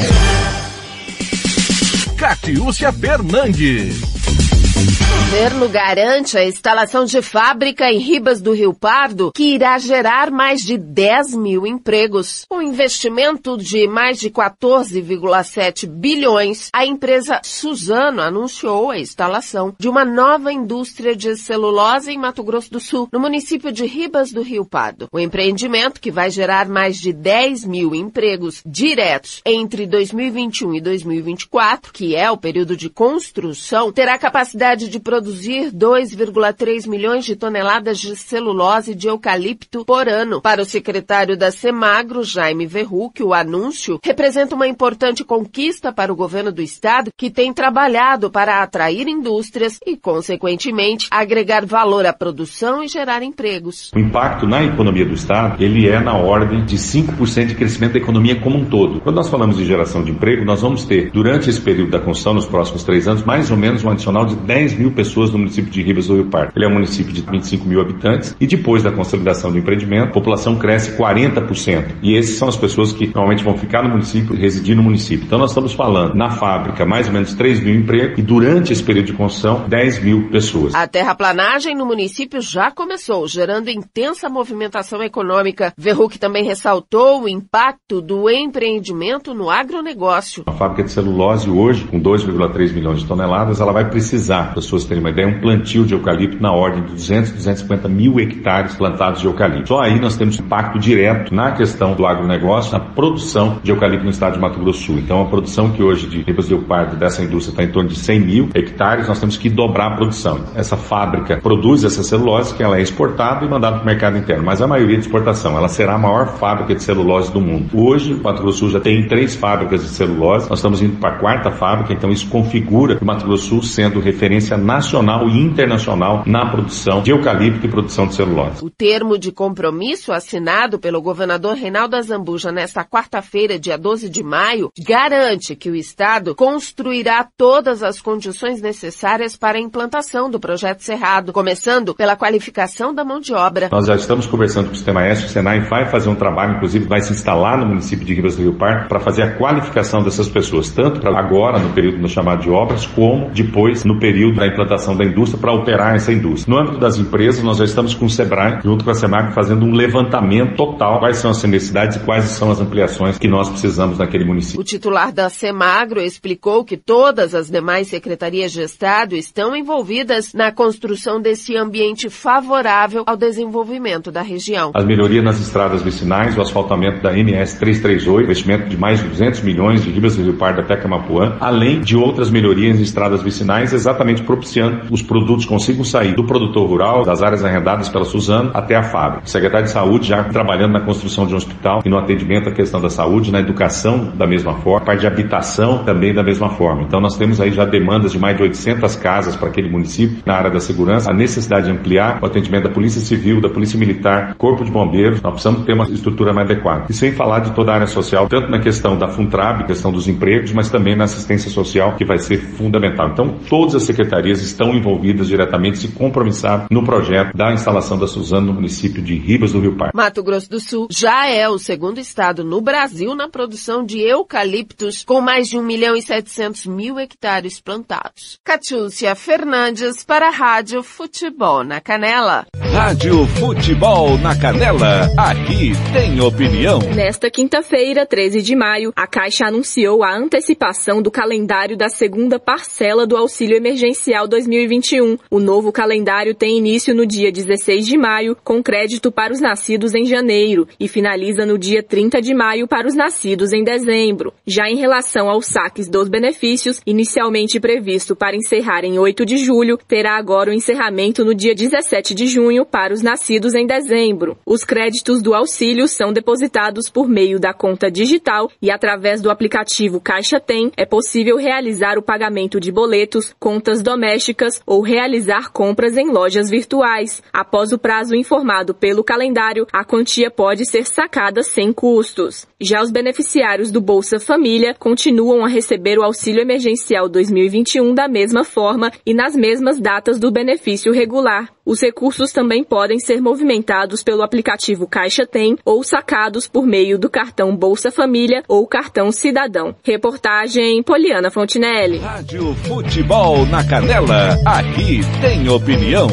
Catiúcia Fernandes. O governo garante a instalação de fábrica em Ribas do Rio Pardo, que irá gerar mais de 10 mil empregos. Com investimento de mais de 14,7 bilhões, a empresa Suzano anunciou a instalação de uma nova indústria de celulose em Mato Grosso do Sul, no município de Ribas do Rio Pardo. O empreendimento, que vai gerar mais de 10 mil empregos diretos entre 2021 e 2024, que é o período de construção, terá capacidade de produção produzir 2,3 milhões de toneladas de celulose de eucalipto por ano. Para o secretário da Semagro, Jaime Verruc, o anúncio representa uma importante conquista para o governo do estado, que tem trabalhado para atrair indústrias e, consequentemente, agregar valor à produção e gerar empregos. O impacto na economia do estado, ele é na ordem de 5% de crescimento da economia como um todo. Quando nós falamos de geração de emprego, nós vamos ter, durante esse período da construção, nos próximos três anos, mais ou menos um adicional de 10 mil pessoas no município de Ribas do Rio Pardo. Ele é um município de 25 mil habitantes e depois da consolidação do empreendimento, a população cresce 40%. E esses são as pessoas que normalmente vão ficar no município e residir no município. Então nós estamos falando na fábrica mais ou menos 3 mil empregos e durante esse período de construção 10 mil pessoas. A terraplanagem no município já começou, gerando intensa movimentação econômica. Verruc também ressaltou o impacto do empreendimento no agronegócio. A fábrica de celulose hoje, com 2,3 milhões de toneladas, ela vai precisar, para as pessoas terem uma ideia, um plantio de eucalipto na ordem de 200, 250 mil hectares plantados de eucalipto. Só aí nós temos impacto direto na questão do agronegócio, na produção de eucalipto no estado de Mato Grosso do Sul. Então a produção que hoje de Ribas do Pardo dessa indústria está em torno de 100 mil hectares, nós temos que dobrar a produção. Essa fábrica produz essa celulose que ela é exportada e mandada para o mercado interno, mas a maioria de exportação. Ela será a maior fábrica de celulose do mundo. Hoje, o Mato Grosso do Sul já tem três fábricas de celulose, nós estamos indo para a quarta fábrica, então isso configura o Mato Grosso do Sul sendo referência nacional e internacional na produção de eucalipto e produção de celulose. O termo de compromisso assinado pelo governador Reinaldo Azambuja nesta quarta-feira, dia 12 de maio, garante que o Estado construirá todas as condições necessárias para a implantação do projeto Cerrado, começando pela qualificação da mão de obra. Nós já estamos conversando com o Sistema S, o Senai vai fazer um trabalho, inclusive vai se instalar no município de Ribas do Rio Pardo para fazer a qualificação dessas pessoas, tanto para agora, no período no chamado de obras, como depois no período da implantação da indústria para operar essa indústria. No âmbito das empresas, nós já estamos com o SEBRAE, junto com a SEMAC, fazendo um levantamento total, quais são as necessidades e quais são as ampliações que nós precisamos naquele município. O titular da Semagro explicou que todas as demais secretarias de Estado estão envolvidas na construção desse ambiente favorável ao desenvolvimento da região. As melhorias nas estradas vicinais, o asfaltamento da MS 338, investimento de mais de 200 milhões de Ribas do Rio Pardo até Camapuã, além de outras melhorias em estradas vicinais, exatamente propiciando os produtos consigam sair do produtor rural, das áreas arrendadas pela Suzano, até a fábrica. O secretário de Saúde já trabalhando na construção de um hospital e no atendimento à questão da saúde, na educação da mesma forma, parte de habitação também da mesma forma. Então nós temos aí já demandas de mais de 800 casas para aquele município na área da segurança, a necessidade de ampliar o atendimento da Polícia Civil, da Polícia Militar, Corpo de Bombeiros, nós precisamos ter uma estrutura mais adequada. E sem falar de toda a área social, tanto na questão da FUNTRAB, questão dos empregos, mas também na assistência social, que vai ser fundamental. Então, todas as secretarias estão envolvidas diretamente, se compromissaram no projeto da instalação da Suzano no município de Ribas do Rio Pardo. Mato Grosso do Sul já é o segundo estado no Brasil na produção de eucaliptos, com mais de 1 milhão e 700 mil hectares plantados. Catiúcia Fernandes para a Rádio Futebol na Canela. Rádio Futebol na Canela, aqui tem opinião. Nesta quinta-feira, 13 de maio, a Caixa anunciou a antecipação do calendário da segunda parcela do Auxílio Emergencial 2021. O novo calendário tem início no dia 16 de maio, com crédito para os nascidos em janeiro, e finaliza no dia 30 de maio para os nascidos em dezembro. Já em relação aos saques dos benefícios, inicialmente previsto para encerrar em 8 de julho, terá agora o encerramento no dia 17 de junho para os nascidos em dezembro. Os créditos do auxílio são depositados por meio da conta digital e através do aplicativo Caixa Tem é possível realizar o pagamento de boletos, contas domésticas ou realizar compras em lojas virtuais. Após o prazo informado pelo calendário, a quantia pode ser sacada sem custos. Já os beneficiários do Bolsa Família continuam a receber o auxílio emergencial 2021 da mesma forma e nas mesmas datas do benefício regular. Os recursos também podem ser movimentados pelo aplicativo Caixa Tem ou sacados por meio do cartão Bolsa Família ou cartão Cidadão. Reportagem Poliana Fontinelli. Rádio Futebol na Canela, aqui tem opinião.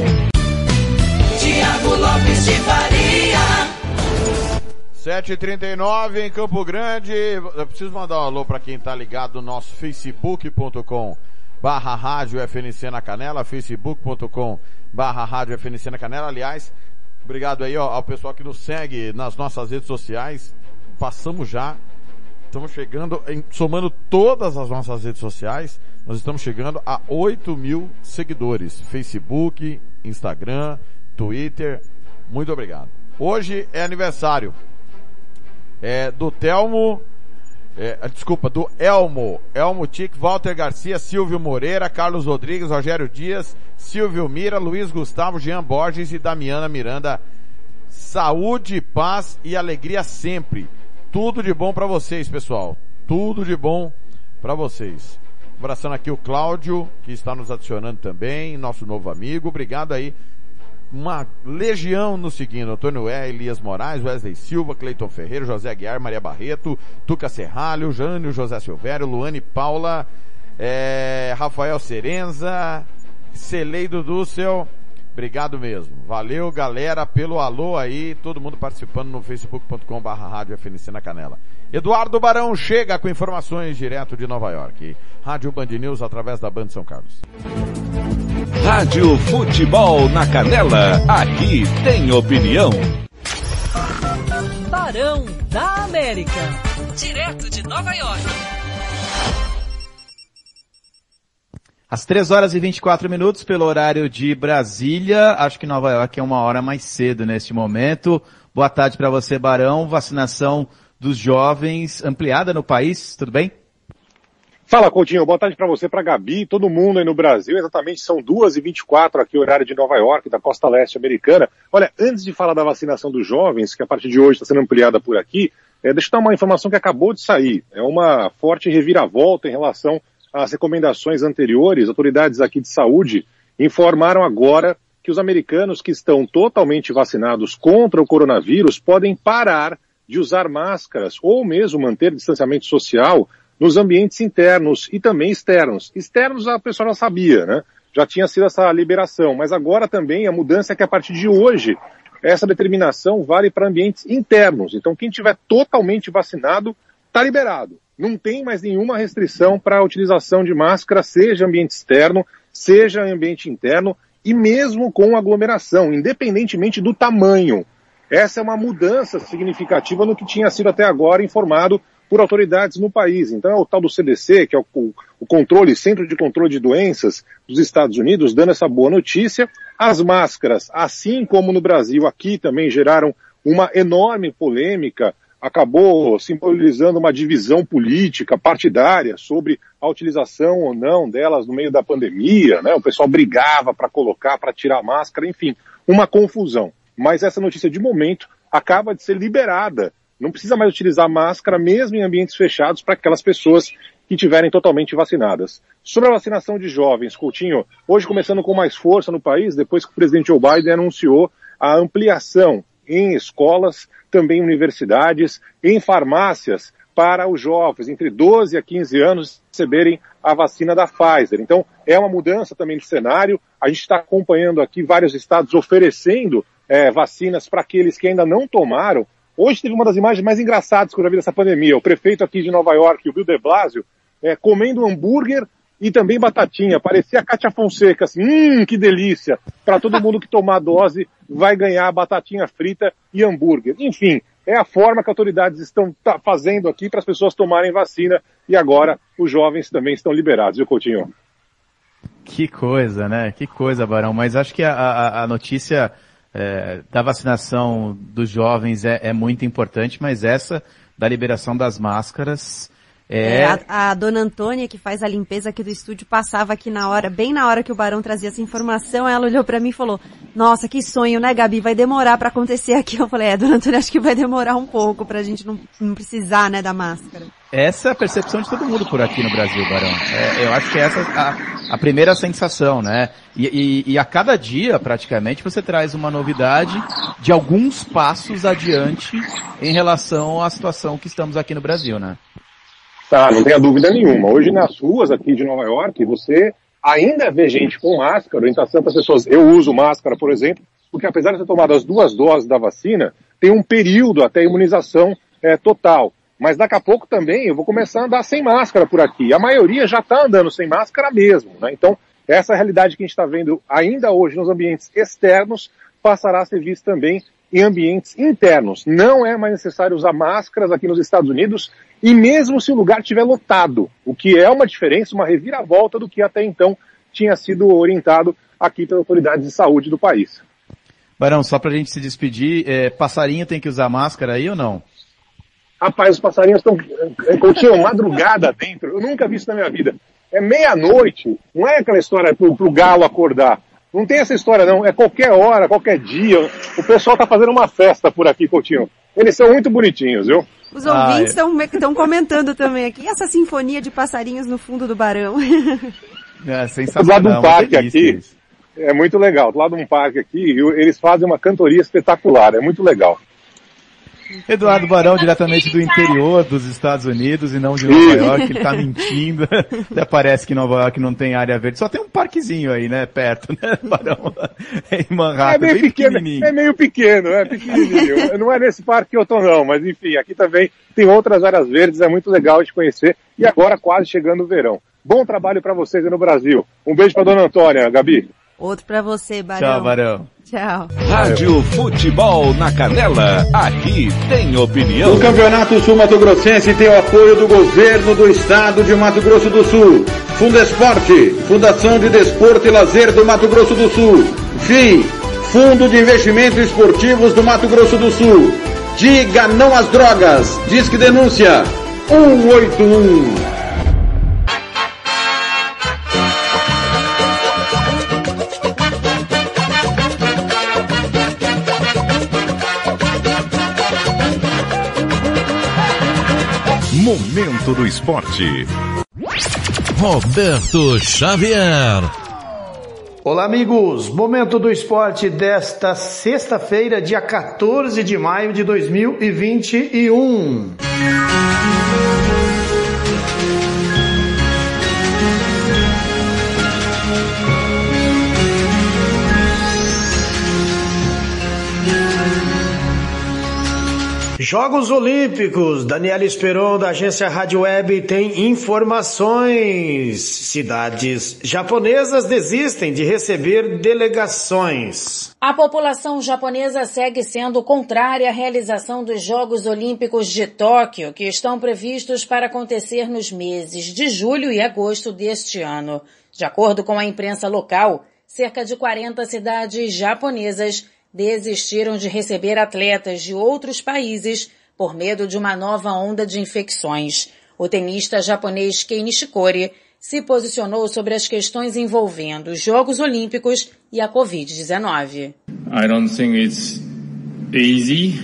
Tiago Lopes de Faria. 7h39 em Campo Grande. Eu preciso mandar um alô para quem tá ligado no nosso facebook.com barra rádio FNC na Canela, facebook.com barra rádio FNC na Canela. Aliás, obrigado aí ó, ao pessoal que nos segue nas nossas redes sociais. Passamos já, estamos chegando, em, somando todas as nossas redes sociais, Nós estamos chegando a 8 mil seguidores. Facebook, Instagram, Twitter. Muito obrigado. Hoje é aniversário é, do Telmo, é, desculpa, do Elmo, Elmo Tic, Walter Garcia, Silvio Moreira, Carlos Rodrigues, Rogério Dias, Silvio Mira, Luiz Gustavo, Jean Borges e Damiana Miranda. Saúde, paz e alegria sempre. Tudo de bom para vocês, pessoal. Tudo de bom para vocês. Abraçando aqui o Cláudio, que está nos adicionando também, nosso novo amigo. Obrigado aí. Uma legião nos seguindo. Antônio E, Elias Moraes, Wesley Silva, Cleiton Ferreira, José Aguiar, Maria Barreto, Tuca Serralho, Jânio, José Silvério, Luane Paula, é, Rafael Serenza, Celeido Dúcel. Obrigado mesmo. Valeu, galera, pelo alô aí, todo mundo participando no facebook.com barra rádio FNC na Canela. Eduardo Barão chega com informações direto de Nova York. Rádio Band News através da Band São Carlos. Rádio Futebol na Canela, aqui tem opinião. Barão da América, direto de Nova York. Às 3 horas e 24 minutos pelo horário de Brasília. Acho que Nova York é uma hora mais cedo neste momento. Boa tarde para você, Barão. Vacinação dos jovens ampliada no país, tudo bem? Fala, Coutinho. Boa tarde para você, para Gabi, todo mundo aí no Brasil. Exatamente são 2h24 aqui, horário de Nova York, da costa leste americana. Olha, antes de falar da vacinação dos jovens, que a partir de hoje está sendo ampliada por aqui, é, deixa eu dar uma informação que acabou de sair. É uma forte reviravolta em relação às recomendações anteriores. Autoridades aqui de saúde informaram agora que os americanos que estão totalmente vacinados contra o coronavírus podem parar de usar máscaras ou mesmo manter distanciamento social nos ambientes internos e também externos. Externos a pessoa já sabia, né? Já tinha sido essa liberação, mas agora também a mudança é que a partir de hoje essa determinação vale para ambientes internos. Então quem tiver totalmente vacinado está liberado. Não tem mais nenhuma restrição para a utilização de máscara, seja ambiente externo, seja ambiente interno e mesmo com aglomeração, independentemente do tamanho. Essa é uma mudança significativa no que tinha sido até agora informado por autoridades no país. Então é o tal do CDC, que é o, o, controle, Centro de Controle de Doenças dos Estados Unidos, dando essa boa notícia. As máscaras, assim como no Brasil, aqui também geraram uma enorme polêmica, acabou simbolizando uma divisão política, partidária, sobre a utilização ou não delas no meio da pandemia, né? O pessoal brigava para colocar, para tirar máscara, enfim, uma confusão. Mas essa notícia de momento acaba de ser liberada não precisa mais utilizar máscara, mesmo em ambientes fechados, para aquelas pessoas que tiverem totalmente vacinadas. Sobre a vacinação de jovens, Coutinho, hoje começando com mais força no país, depois que o presidente Joe Biden anunciou a ampliação em escolas, também universidades, em farmácias, para os jovens entre 12 a 15 anos receberem a vacina da Pfizer. Então, é uma mudança também de cenário. A gente está acompanhando aqui vários estados oferecendo é, vacinas para aqueles que ainda não tomaram Hoje teve uma das imagens mais engraçadas que eu já vi dessa pandemia. O prefeito aqui de Nova York, o Bill de Blasio, é, comendo hambúrguer e também batatinha. Parecia a Cátia Fonseca, assim, hum, que delícia. Para todo mundo que tomar a dose vai ganhar batatinha frita e hambúrguer. Enfim, é a forma que autoridades estão tá, fazendo aqui para as pessoas tomarem vacina e agora os jovens também estão liberados, viu, Coutinho? Que coisa, né? Que coisa, Barão. Mas acho que a, a, a notícia é, da vacinação dos jovens é, é, muito importante, mas essa da liberação das máscaras é... é a, a, dona Antônia, que faz a limpeza aqui do estúdio, passava aqui na hora, bem na hora que o Barão trazia essa informação, ela olhou para mim e falou, nossa, que sonho, né, Gabi? Vai demorar para acontecer aqui. Eu falei, é, dona Antônia, acho que vai demorar um pouco pra gente não, não precisar, né, da máscara. Essa é a percepção de todo mundo por aqui no Brasil, Barão. É, eu acho que essa é a, a primeira sensação, né? E, e, e, a cada dia, praticamente, você traz uma novidade de alguns passos adiante em relação à situação que estamos aqui no Brasil, né? Tá, não tenha dúvida nenhuma. Hoje nas ruas aqui de Nova York, você ainda vê gente com máscara, orientação para as pessoas. Eu uso máscara, por exemplo, porque apesar de ter tomado as duas doses da vacina, tem um período até a imunização é, total. Mas daqui a pouco também eu vou começar a andar sem máscara por aqui. A maioria já está andando sem máscara mesmo. Né? Então, essa realidade que a gente está vendo ainda hoje nos ambientes externos passará a ser vista também em ambientes internos. Não é mais necessário usar máscaras aqui nos Estados Unidos e mesmo se o lugar estiver lotado, o que é uma diferença, uma reviravolta do que até então tinha sido orientado aqui pelas autoridades de saúde do país. Barão, só pra gente se despedir, é, passarinho tem que usar máscara aí ou não? Rapaz, os passarinhos estão curtindo madrugada dentro. Eu nunca vi isso na minha vida. É meia-noite. Não é aquela história pro, pro galo acordar. Não tem essa história não. É qualquer hora, qualquer dia. O pessoal tá fazendo uma festa por aqui, Coutinho. Eles são muito bonitinhos, viu? Os ouvintes estão comentando também aqui. E essa sinfonia de passarinhos no fundo do barão? É Do sensacional. lado de um parque aqui. isso. É muito legal. Do lado de um parque aqui, eles fazem uma cantoria espetacular. É muito legal. Eduardo Barão, diretamente do interior dos Estados Unidos e não de Nova. York, ele tá mentindo. Até parece que Nova York não tem área verde. Só tem um parquezinho aí, né, perto, né, Barão? em Manhattan, é meio bem pequeno, pequenininho. é meio pequeno, é pequenininho. não é nesse parque que eu tô não, mas enfim, aqui também tem outras áreas verdes, é muito legal de conhecer. E agora quase chegando o verão. Bom trabalho para vocês aí no Brasil. Um beijo para dona Antônia, Gabi. Outro pra você, Barão. Tchau, Barão. Tchau. Rádio Futebol na Canela, aqui tem opinião. O Campeonato Sul Mato Grossense tem o apoio do governo do estado de Mato Grosso do Sul. Fundesporte, Fundação de Desporto e Lazer do Mato Grosso do Sul. FII, Fundo de Investimentos Esportivos do Mato Grosso do Sul. Diga não às drogas. Disque denúncia 181. Momento do Esporte. Roberto Xavier. Olá, amigos. Momento do esporte desta sexta-feira, dia 14 de maio de 2021. Jogos Olímpicos. Daniela Esperon, da agência Rádio Web, tem informações. Cidades japonesas desistem de receber delegações. A população japonesa segue sendo contrária à realização dos Jogos Olímpicos de Tóquio, que estão previstos para acontecer nos meses de julho e agosto deste ano. De acordo com a imprensa local, cerca de 40 cidades japonesas desistiram de receber atletas de outros países por medo de uma nova onda de infecções. O tenista japonês Kei Nishikori se posicionou sobre as questões envolvendo os Jogos Olímpicos e a Covid-19. I don't think it's easy,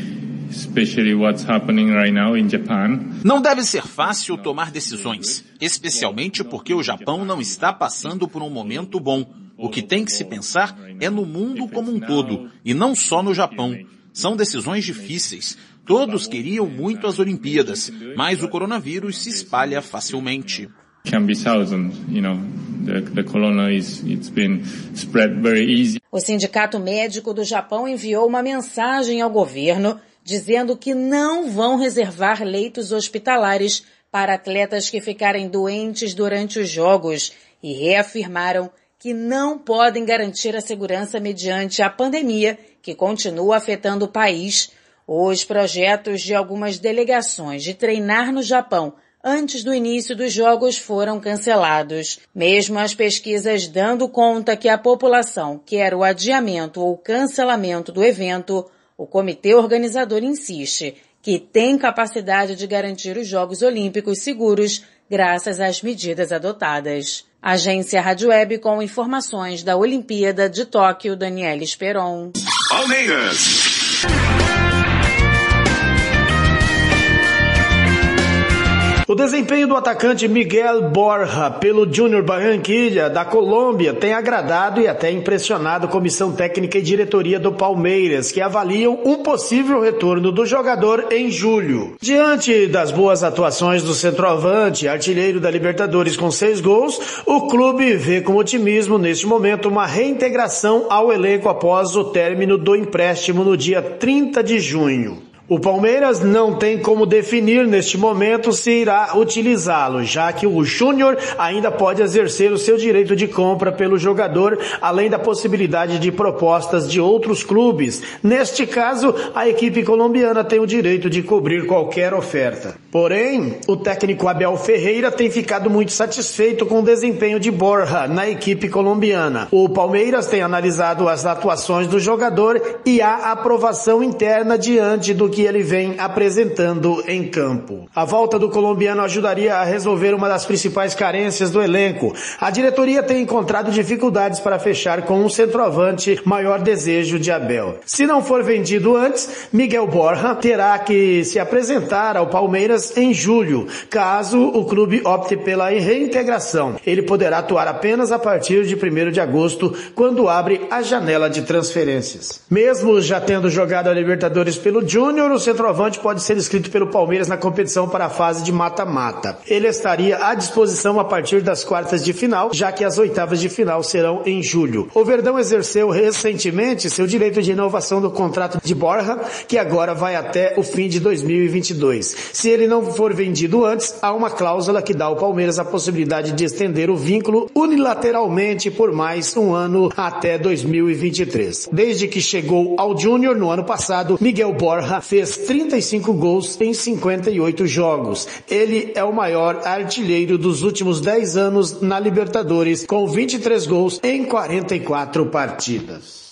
especially what's happening right now in Japan. Não deve ser fácil tomar decisões, especialmente porque o Japão não está passando por um momento bom. O que tem que se pensar é no mundo como um todo, e não só no Japão. São decisões difíceis. Todos queriam muito as Olimpíadas, mas o coronavírus se espalha facilmente. Can be thousands, you know. The, the corona is, it's been spread very easy. O Sindicato Médico do Japão enviou uma mensagem ao governo dizendo que não vão reservar leitos hospitalares para atletas que ficarem doentes durante os Jogos e reafirmaram que não podem garantir a segurança mediante a pandemia que continua afetando o país. Os projetos de algumas delegações de treinar no Japão antes do início dos jogos foram cancelados. Mesmo as pesquisas dando conta que a população quer o adiamento ou cancelamento do evento, o comitê organizador insiste que tem capacidade de garantir os Jogos Olímpicos seguros graças às medidas adotadas. Agência Rádio Web com informações da Olimpíada de Tóquio, Daniela Esperon. Palmeiras. O desempenho do atacante Miguel Borja pelo Júnior Barranquilla da Colômbia tem agradado e até impressionado a comissão técnica e diretoria do Palmeiras, que avaliam um possível retorno do jogador em julho. Diante das boas atuações do centroavante, artilheiro da Libertadores com seis gols, o clube vê com otimismo neste momento uma reintegração ao elenco após o término do empréstimo no dia 30 de junho. O Palmeiras não tem como definir neste momento se irá utilizá-lo, já que o Júnior ainda pode exercer o seu direito de compra pelo jogador, além da possibilidade de propostas de outros clubes. Neste caso, a equipe colombiana tem o direito de cobrir qualquer oferta. Porém, o técnico Abel Ferreira tem ficado muito satisfeito com o desempenho de Borja na equipe colombiana. O Palmeiras tem analisado as atuações do jogador e há aprovação interna diante do que ele vem apresentando em campo. A volta do colombiano ajudaria a resolver uma das principais carências do elenco. A diretoria tem encontrado dificuldades para fechar com um centroavante maior desejo de Abel. Se não for vendido antes, Miguel Borja terá que se apresentar ao Palmeiras em julho, caso o clube opte pela reintegração. Ele poderá atuar apenas a partir de 1 de agosto, quando abre a janela de transferências. Mesmo já tendo jogado a Libertadores pelo Júnior, o centroavante pode ser inscrito pelo Palmeiras na competição para a fase de mata-mata. Ele estaria à disposição a partir das quartas de final, já que as oitavas de final serão em julho. O Verdão exerceu recentemente seu direito de inovação do contrato de Borja, que agora vai até o fim de 2022. Se ele não for vendido antes, há uma cláusula que dá ao Palmeiras a possibilidade de estender o vínculo unilateralmente por mais um ano até 2023. Desde que chegou ao Júnior no ano passado, Miguel Borja fez 35 gols em 58 jogos. Ele é o maior artilheiro dos últimos 10 anos na Libertadores, com 23 gols em 44 partidas.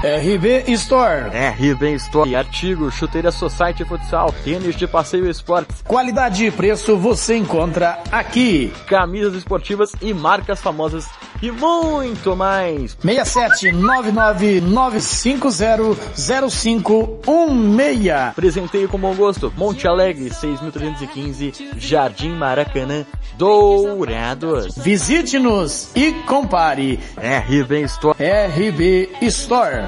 RB Store. RB Store. Artigo, chuteira Society Futsal, tênis de passeio e esportes. Qualidade e preço você encontra aqui. Camisas esportivas e marcas famosas e muito mais. 67 999500516. Presenteio com bom gosto. Monte Alegre, 6315, Jardim Maracanã, Dourados. Visite-nos e compare. RB Store. RB Store.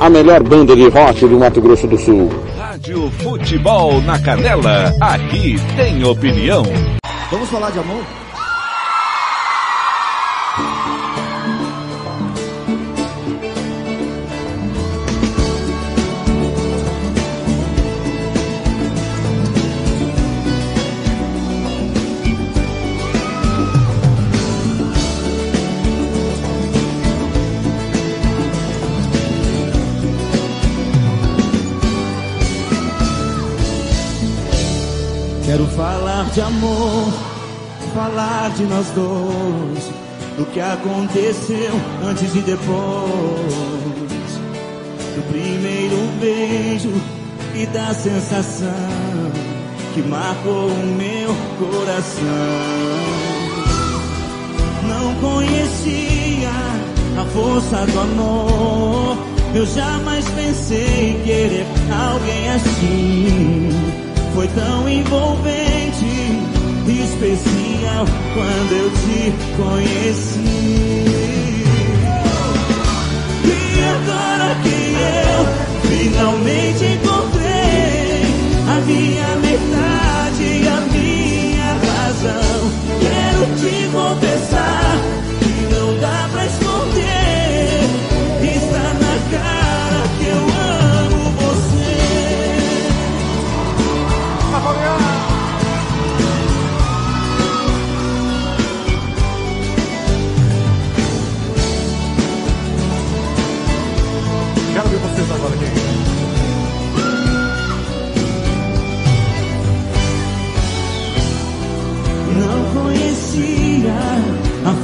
A melhor banda de rock do Mato Grosso do Sul. Rádio Futebol na Canela, aqui tem opinião. Vamos falar de amor? Falar de amor, falar de nós dois, do que aconteceu antes e depois, do primeiro beijo e da sensação que marcou o meu coração. Não conhecia a força do amor, eu jamais pensei em querer alguém assim. Foi tão envolvente especial quando eu te conheci. E agora que eu finalmente encontrei a minha metade a minha razão, quero te confessar que não dá pra esconder.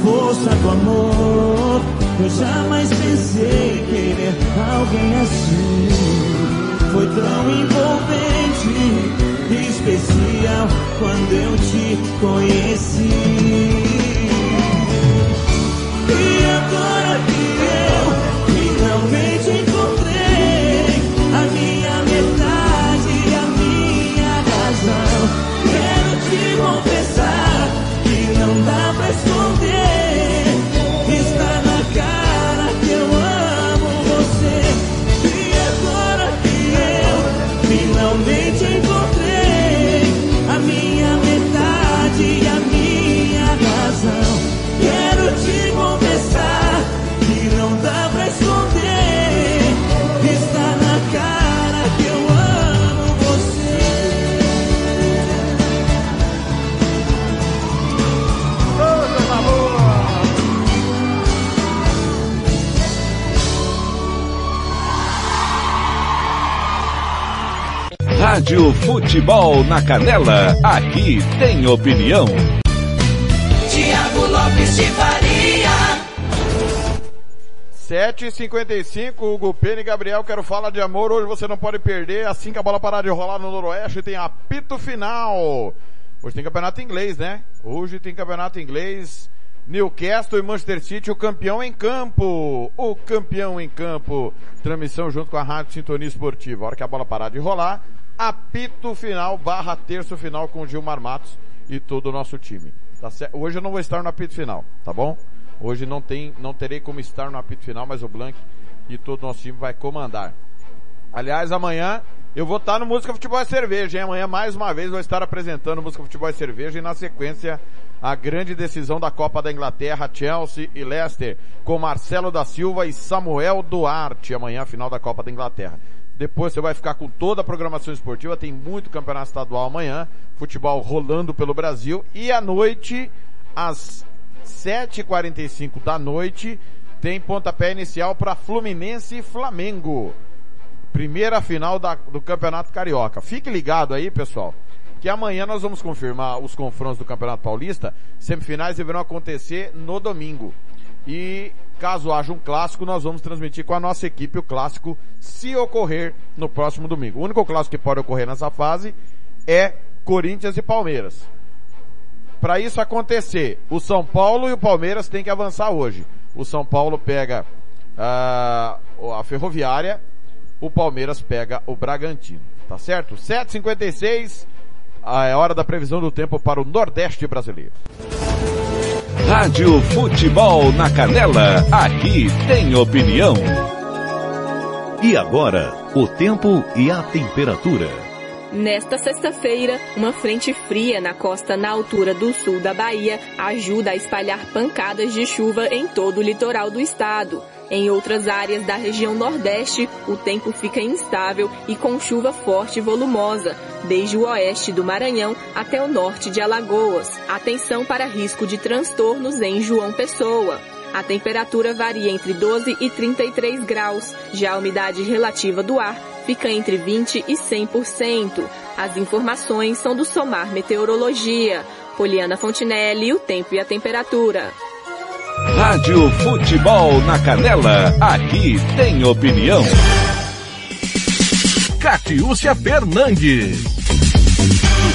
força do amor. Eu jamais pensei querer alguém assim. Foi tão envolvente especial quando eu te conheci. Rádio Futebol na Canela, aqui tem opinião. Tiago Lopes de Faria. 7h55, Hugo Pena e Gabriel, quero falar de amor, hoje você não pode perder, assim que a bola parar de rolar no Noroeste, tem apito final. Hoje tem campeonato inglês, né? Hoje tem campeonato inglês, Newcastle e Manchester City, o campeão em campo. O campeão em campo. Transmissão junto com a Rádio Sintonia Esportiva. A hora que a bola parar de rolar, apito final barra terço final com Gilmar Matos e todo o nosso time. Tá certo? Hoje eu não vou estar no apito final, tá bom? Hoje não tem, não terei como estar no apito final, mas o Blank e todo o nosso time vai comandar. Aliás, amanhã eu vou estar no Música Futebol e Cerveja, hein? Amanhã mais uma vez vou estar apresentando Música Futebol e Cerveja e na sequência a grande decisão da Copa da Inglaterra, Chelsea e Leicester, com Marcelo da Silva e Samuel Duarte, amanhã final da Copa da Inglaterra. Depois você vai ficar com toda a programação esportiva, tem muito campeonato estadual amanhã, futebol rolando pelo Brasil e à noite, às 7h45 da noite, tem pontapé inicial para Fluminense e Flamengo. Primeira final da, do Campeonato Carioca. Fique ligado aí, pessoal, que amanhã nós vamos confirmar os confrontos do Campeonato Paulista. Semifinais deverão acontecer no domingo. E caso haja um clássico, nós vamos transmitir com a nossa equipe o clássico se ocorrer no próximo domingo. O único clássico que pode ocorrer nessa fase é Corinthians e Palmeiras. Para isso acontecer, o São Paulo e o Palmeiras têm que avançar hoje. O São Paulo pega uh, a Ferroviária, o Palmeiras pega o Bragantino. Tá certo? 7h56, é hora da previsão do tempo para o Nordeste brasileiro. Rádio Futebol na Canela, aqui tem opinião. E agora, o tempo e a temperatura. Nesta sexta-feira, uma frente fria na costa na altura do sul da Bahia ajuda a espalhar pancadas de chuva em todo o litoral do estado. Em outras áreas da região Nordeste, o tempo fica instável e com chuva forte e volumosa, desde o oeste do Maranhão até o norte de Alagoas. Atenção para risco de transtornos em João Pessoa. A temperatura varia entre 12 e 33 graus. Já a umidade relativa do ar fica entre 20 e 100%. As informações são do Somar Meteorologia. Poliana Fontinelli, o tempo e a temperatura. Rádio Futebol na Canela, aqui tem opinião. Catiúcia Fernandes.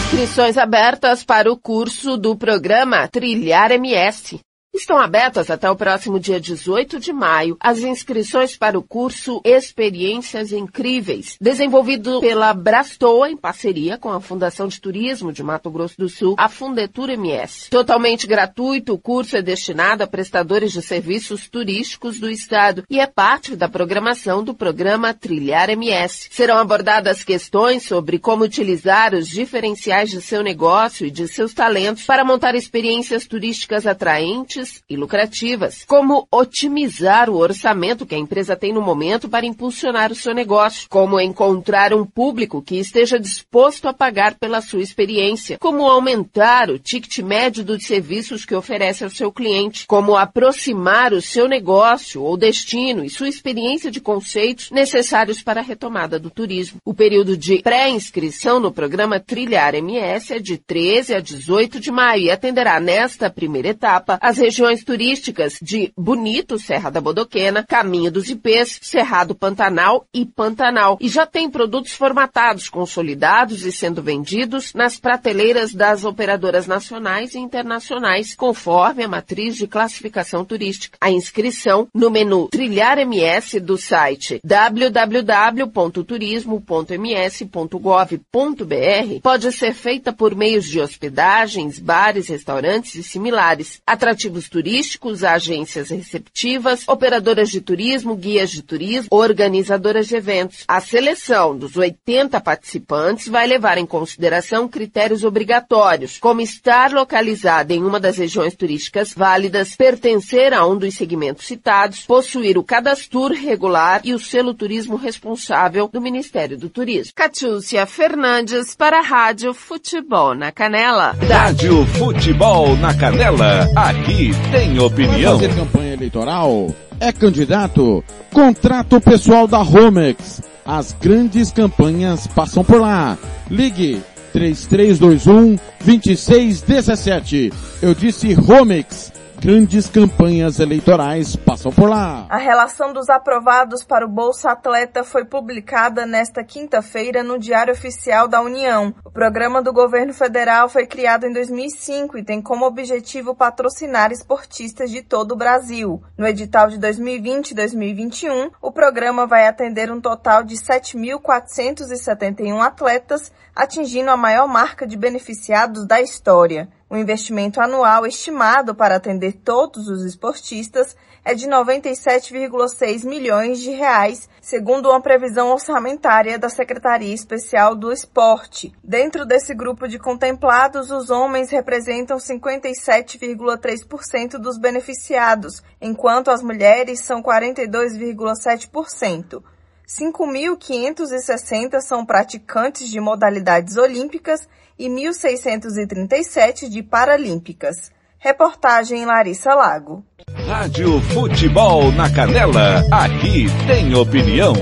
Inscrições abertas para o curso do programa Trilhar MS. Estão abertas até o próximo dia 18 de maio as inscrições para o curso Experiências Incríveis, desenvolvido pela Brastoa em parceria com a Fundação de Turismo de Mato Grosso do Sul, a Fundetura MS. Totalmente gratuito, o curso é destinado a prestadores de serviços turísticos do estado e é parte da programação do programa Trilhar MS. Serão abordadas questões sobre como utilizar os diferenciais de seu negócio e de seus talentos para montar experiências turísticas atraentes e lucrativas, como otimizar o orçamento que a empresa tem no momento para impulsionar o seu negócio, como encontrar um público que esteja disposto a pagar pela sua experiência, como aumentar o ticket médio dos serviços que oferece ao seu cliente, como aproximar o seu negócio ou destino e sua experiência de conceitos necessários para a retomada do turismo. O período de pré-inscrição no programa Trilhar MS é de 13 a 18 de maio e atenderá nesta primeira etapa as regiões turísticas de Bonito, Serra da Bodoquena, Caminho dos Ipês, Cerrado Pantanal e Pantanal. E já tem produtos formatados, consolidados e sendo vendidos nas prateleiras das operadoras nacionais e internacionais, conforme a matriz de classificação turística. A inscrição no menu Trilhar MS do site www.turismo.ms.gov.br pode ser feita por meios de hospedagens, bares, restaurantes e similares. Atrativos turísticos, agências receptivas, operadoras de turismo, guias de turismo, organizadoras de eventos. A seleção dos 80 participantes vai levar em consideração critérios obrigatórios, como estar localizada em uma das regiões turísticas válidas, pertencer a um dos segmentos citados, possuir o cadastro regular e o selo turismo responsável do Ministério do Turismo. Catiúcia Fernandes para a Rádio Futebol na Canela. Rádio Futebol na Canela, aqui tem opinião. Vai fazer campanha eleitoral? É candidato? Contrato pessoal da Romex. As grandes campanhas passam por lá. Ligue 3321 2617. Eu disse Romex. Grandes campanhas eleitorais passam por lá. A relação dos aprovados para o Bolsa Atleta foi publicada nesta quinta-feira no Diário Oficial da União. O programa do governo federal foi criado em 2005 e tem como objetivo patrocinar esportistas de todo o Brasil. No edital de 2020 e 2021, o programa vai atender um total de 7.471 atletas, atingindo a maior marca de beneficiados da história. O investimento anual estimado para atender todos os esportistas é de 97,6 milhões de reais, segundo uma previsão orçamentária da Secretaria Especial do Esporte. Dentro desse grupo de contemplados, os homens representam 57,3% dos beneficiados, enquanto as mulheres são 42,7%. 5.560 são praticantes de modalidades olímpicas e 1.637 de paralímpicas. Reportagem Larissa Lago. Rádio Futebol na Canela, aqui tem opinião.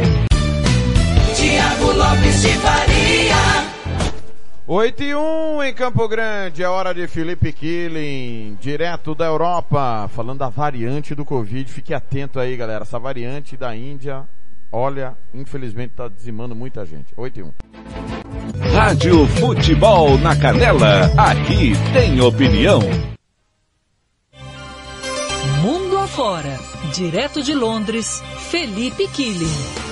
Tiago Lopes de Faria. 8 e 1 em Campo Grande, é hora de Felipe Killing, direto da Europa, falando da variante do Covid. Fique atento aí, galera. Essa variante da Índia, olha, infelizmente está dizimando muita gente. 8 e 1. Rádio Futebol na Canela, aqui tem opinião. Mundo afora, direto de Londres, Felipe Killing.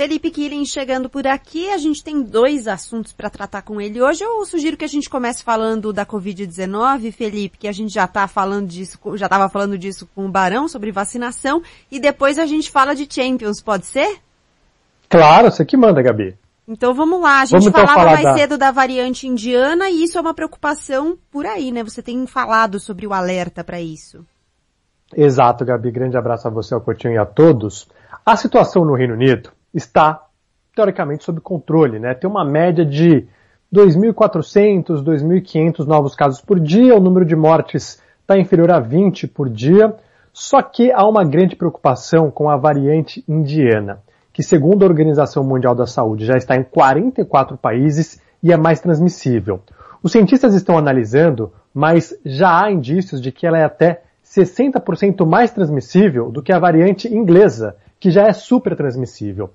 Felipe Killing chegando por aqui, a gente tem dois assuntos para tratar com ele hoje. Eu sugiro que a gente comece falando da Covid-19, Felipe, que a gente já tá falando disso, já estava falando disso com o Barão sobre vacinação, e depois a gente fala de Champions, pode ser? Claro, você que manda, Gabi. Então vamos lá, a gente Vamos então falava falar mais da- cedo da variante indiana e isso é uma preocupação por aí, né? Você tem falado sobre o alerta para isso. Exato, Gabi. Grande abraço a você, ao Coutinho e a todos. A situação no Reino Unido está, teoricamente, sob controle, né? Tem uma média de 2.400, 2.500 novos casos por dia, o número de mortes está inferior a 20 por dia, só que há uma grande preocupação com a variante indiana, que segundo a Organização Mundial da Saúde já está em 44 países e é mais transmissível. Os cientistas estão analisando, mas já há indícios de que ela é até 60% mais transmissível do que a variante inglesa, que já é super transmissível.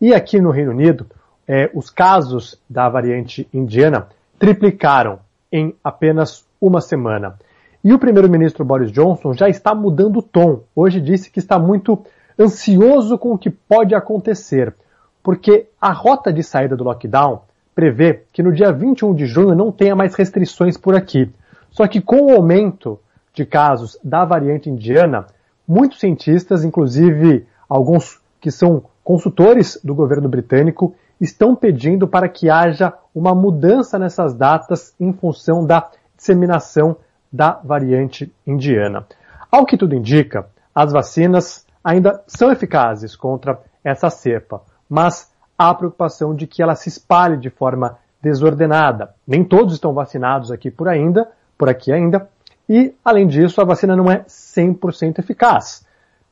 E aqui no Reino Unido, eh, os casos da variante indiana triplicaram em apenas uma semana. E o primeiro-ministro Boris Johnson já está mudando o tom. Hoje disse que está muito ansioso com o que pode acontecer, porque a rota de saída do lockdown prevê que no dia 21 de junho não tenha mais restrições por aqui. Só que com o aumento de casos da variante indiana, muitos cientistas, inclusive alguns que são consultores do governo britânico, estão pedindo para que haja uma mudança nessas datas em função da disseminação da variante indiana. Ao que tudo indica, as vacinas ainda são eficazes contra essa cepa, mas há preocupação de que ela se espalhe de forma desordenada. Nem todos estão vacinados aqui por ainda, por aqui ainda, e além disso, a vacina não é 100% eficaz.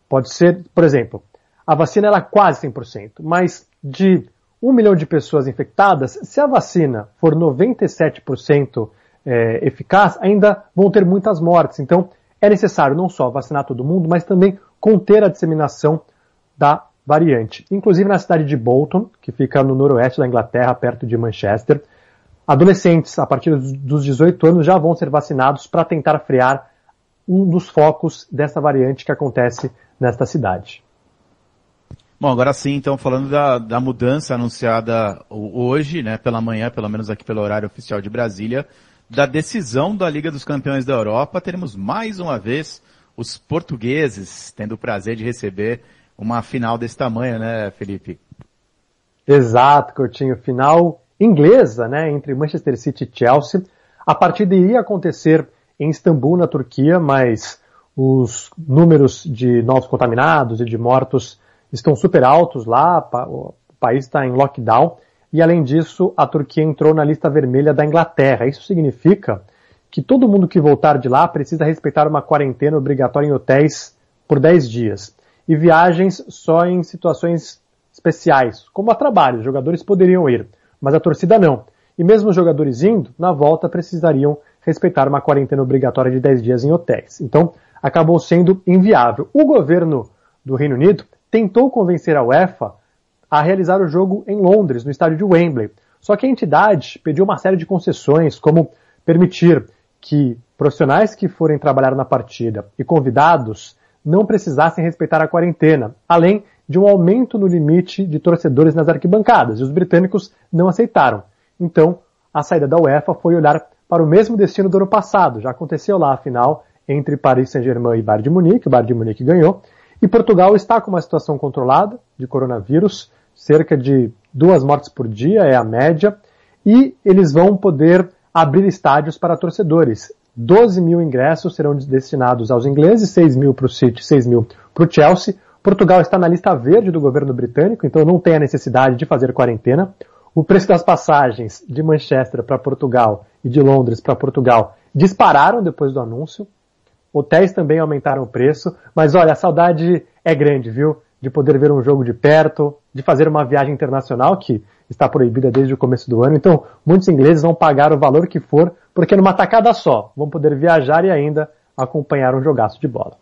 Pode ser, por exemplo, a vacina é quase 100%, mas de um milhão de pessoas infectadas, se a vacina for 97% é, eficaz, ainda vão ter muitas mortes. Então, é necessário não só vacinar todo mundo, mas também conter a disseminação da variante. Inclusive na cidade de Bolton, que fica no noroeste da Inglaterra, perto de Manchester, adolescentes a partir dos 18 anos já vão ser vacinados para tentar frear um dos focos dessa variante que acontece nesta cidade. Bom, agora sim, então, falando da, da mudança anunciada hoje, né, pela manhã, pelo menos aqui pelo horário oficial de Brasília, da decisão da Liga dos Campeões da Europa, teremos mais uma vez os portugueses tendo o prazer de receber uma final desse tamanho, né, Felipe? Exato, Coutinho. Final inglesa, né, entre Manchester City e Chelsea. A partida iria acontecer em Istambul, na Turquia, mas os números de novos contaminados e de mortos estão super altos lá, o país está em lockdown, e além disso, a Turquia entrou na lista vermelha da Inglaterra. Isso significa que todo mundo que voltar de lá precisa respeitar uma quarentena obrigatória em hotéis por 10 dias. E viagens só em situações especiais, como a trabalho. Os jogadores poderiam ir, mas a torcida não. E mesmo os jogadores indo, na volta precisariam respeitar uma quarentena obrigatória de 10 dias em hotéis. Então, acabou sendo inviável. O governo do Reino Unido tentou convencer a UEFA a realizar o jogo em Londres, no estádio de Wembley. Só que a entidade pediu uma série de concessões, como permitir que profissionais que forem trabalhar na partida e convidados não precisassem respeitar a quarentena, além de um aumento no limite de torcedores nas arquibancadas, e os britânicos não aceitaram. Então, a saída da UEFA foi olhar para o mesmo destino do ano passado. Já aconteceu lá a final entre Paris Saint-Germain e Bayern de Munique, o Bayern de Munique ganhou, e Portugal está com uma situação controlada de coronavírus, cerca de duas mortes por dia é a média, e eles vão poder abrir estádios para torcedores. 12 mil ingressos serão destinados aos ingleses, 6 mil para o City, 6 mil para o Chelsea. Portugal está na lista verde do governo britânico, então não tem a necessidade de fazer quarentena. O preço das passagens de Manchester para Portugal e de Londres para Portugal dispararam depois do anúncio. Hotéis também aumentaram o preço, mas olha, a saudade é grande, viu? De poder ver um jogo de perto, de fazer uma viagem internacional que está proibida desde o começo do ano. Então, muitos ingleses vão pagar o valor que for, porque numa tacada só vão poder viajar e ainda acompanhar um jogaço de bola.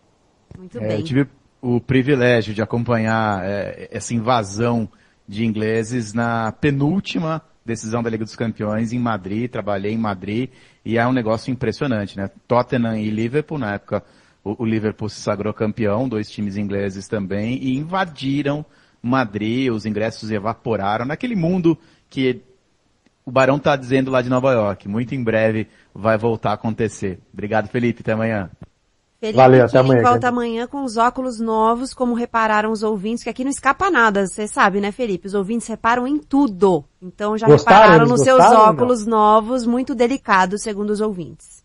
Muito É, bem. eu tive o privilégio de acompanhar é, essa invasão de ingleses na penúltima decisão da Liga dos Campeões em Madrid, trabalhei em Madrid e é um negócio impressionante, né? Tottenham e Liverpool, na época o, Liverpool se sagrou campeão, dois times ingleses também, e invadiram Madrid, os ingressos evaporaram, naquele mundo que o Barão tá dizendo lá de Nova York, muito em breve vai voltar a acontecer. Obrigado, Felipe, até amanhã. Felipe Valeu, até amanhã, volta amanhã com os óculos novos, como repararam os ouvintes, que aqui não escapa nada, você sabe, né, Felipe? Os ouvintes reparam em tudo. Então já Gostaram? repararam nos seus ou não? óculos novos, muito delicados, segundo os ouvintes.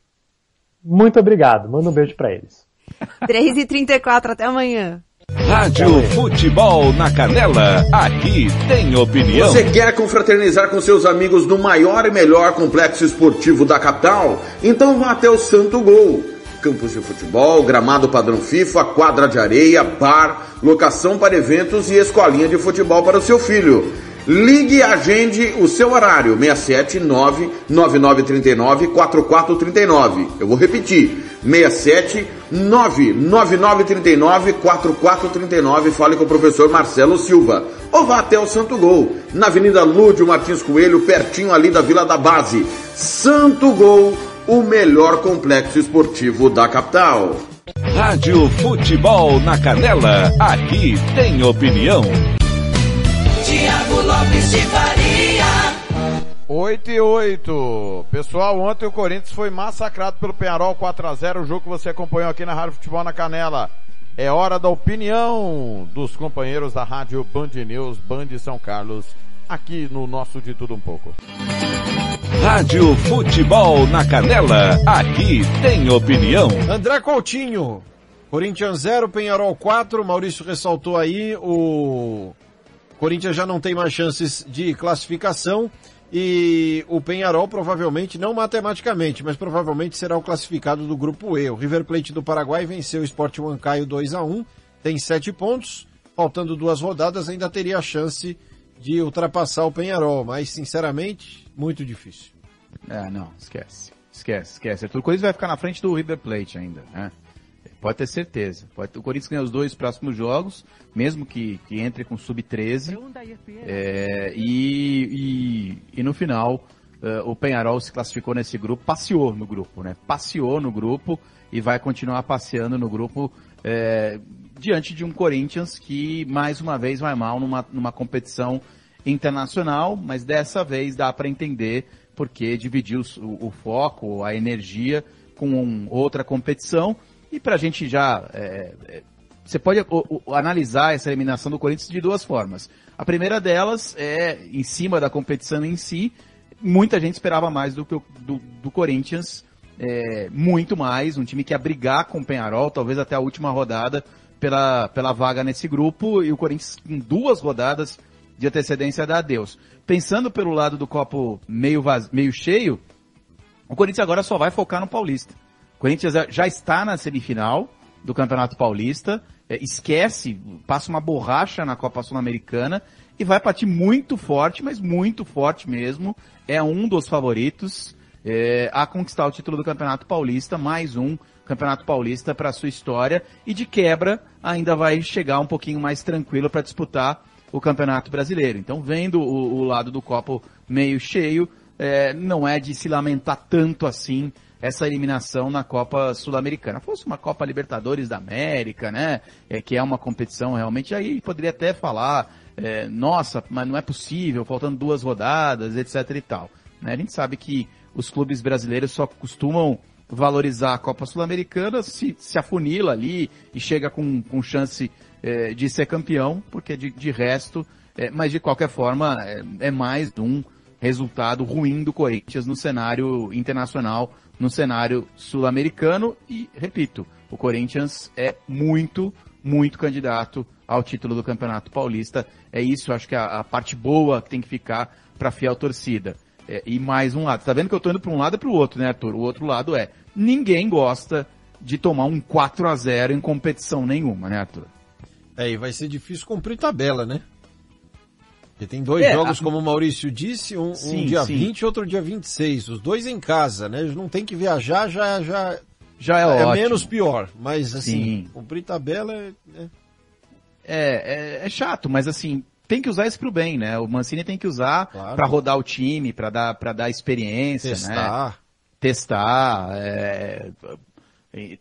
Muito obrigado. Manda um beijo para eles. 3h34, até amanhã. Rádio Futebol na Canela, aqui tem opinião. Você quer confraternizar com seus amigos no maior e melhor complexo esportivo da capital? Então vá até o Santo Gol. Campos de futebol, gramado padrão FIFA, quadra de areia, bar, locação para eventos e escolinha de futebol para o seu filho. Ligue e agende o seu horário, 679 9939 4439. Eu vou repetir, 67 99939 4439. Fale com o professor Marcelo Silva. Ou vá até o Santo Gol, na Avenida Lúdio Martins Coelho, pertinho ali da Vila da Base. Santo Gol, o melhor complexo esportivo da capital. Rádio Futebol na Canela, aqui tem opinião. Tiago Lopes de Faria. 8 e 8. Pessoal, ontem o Corinthians foi massacrado pelo Penharol 4x0, o jogo que você acompanhou aqui na Rádio Futebol na Canela. É hora da opinião dos companheiros da Rádio Band News, Band São Carlos, aqui no nosso De Tudo Um Pouco. Rádio Futebol na Canela, aqui tem opinião. André Coutinho, Corinthians 0, Penharol 4, Maurício ressaltou aí, o Corinthians já não tem mais chances de classificação e o Penharol provavelmente, não matematicamente, mas provavelmente será o classificado do grupo E. O River Plate do Paraguai venceu o Sport Huancaio 2 a 1 tem 7 pontos, faltando duas rodadas ainda teria a chance de ultrapassar o Penharol, mas sinceramente, muito difícil. É, não, esquece. Esquece, esquece. O Corinthians vai ficar na frente do River Plate ainda, né? Pode ter certeza. Pode, o Corinthians ganha os dois próximos jogos, mesmo que, que entre com sub-13. É, e, e, e no final uh, o Penharol se classificou nesse grupo, passeou no grupo, né? Passeou no grupo e vai continuar passeando no grupo é, diante de um Corinthians que mais uma vez vai mal numa, numa competição internacional, mas dessa vez dá para entender porque dividiu o, o, foco, a energia com outra competição. E para a gente já é, é, você pode o, o, analisar essa eliminação do Corinthians de duas formas. A primeira delas é em cima da competição em si, muita gente esperava mais do que o, do, do Corinthians, é, muito mais, um time que ia brigar com o Penharol, talvez até a última rodada, pela, pela vaga nesse grupo, e o Corinthians com duas rodadas de antecedência dá adeus. Pensando pelo lado do copo meio, vaz, meio cheio, o Corinthians agora só vai focar no Paulista. O Corinthians já está na semifinal do Campeonato Paulista, é, esquece, passa uma borracha na Copa Sul-Americana e vai partir muito forte, mas muito forte mesmo. É um dos favoritos é, a conquistar o título do Campeonato Paulista, mais um Campeonato Paulista para sua história e de quebra ainda vai chegar um pouquinho mais tranquilo para disputar o Campeonato Brasileiro. Então, vendo o, o lado do copo meio cheio, é, não é de se lamentar tanto assim essa eliminação na Copa Sul-Americana. Fosse uma Copa Libertadores da América, né? É, que é uma competição realmente, aí poderia até falar, é, nossa, mas não é possível, faltando duas rodadas, etc e tal. Né? A gente sabe que os clubes brasileiros só costumam valorizar a Copa Sul-Americana se, se afunila ali e chega com, com chance é, de ser campeão, porque de, de resto, é, mas de qualquer forma, é, é mais um resultado ruim do Corinthians no cenário internacional no cenário sul-americano e, repito, o Corinthians é muito, muito candidato ao título do Campeonato Paulista. É isso, acho que a, a parte boa que tem que ficar para a fiel torcida. É, e mais um lado. Tá vendo que eu tô indo para um lado e para o outro, né, Arthur? O outro lado é, ninguém gosta de tomar um 4 a 0 em competição nenhuma, né, Arthur? É, e vai ser difícil cumprir tabela, né? Porque tem dois é, jogos, a... como o Maurício disse, um, sim, um dia sim. 20 e outro dia 26. Os dois em casa, né? Não tem que viajar, já, já, já é, é menos pior. Mas assim, sim. cumprir tabela é, é... É, é, chato, mas assim, tem que usar isso pro bem, né? O Mancini tem que usar claro. para rodar o time, para dar, para dar experiência, Testar. né? Testar. É...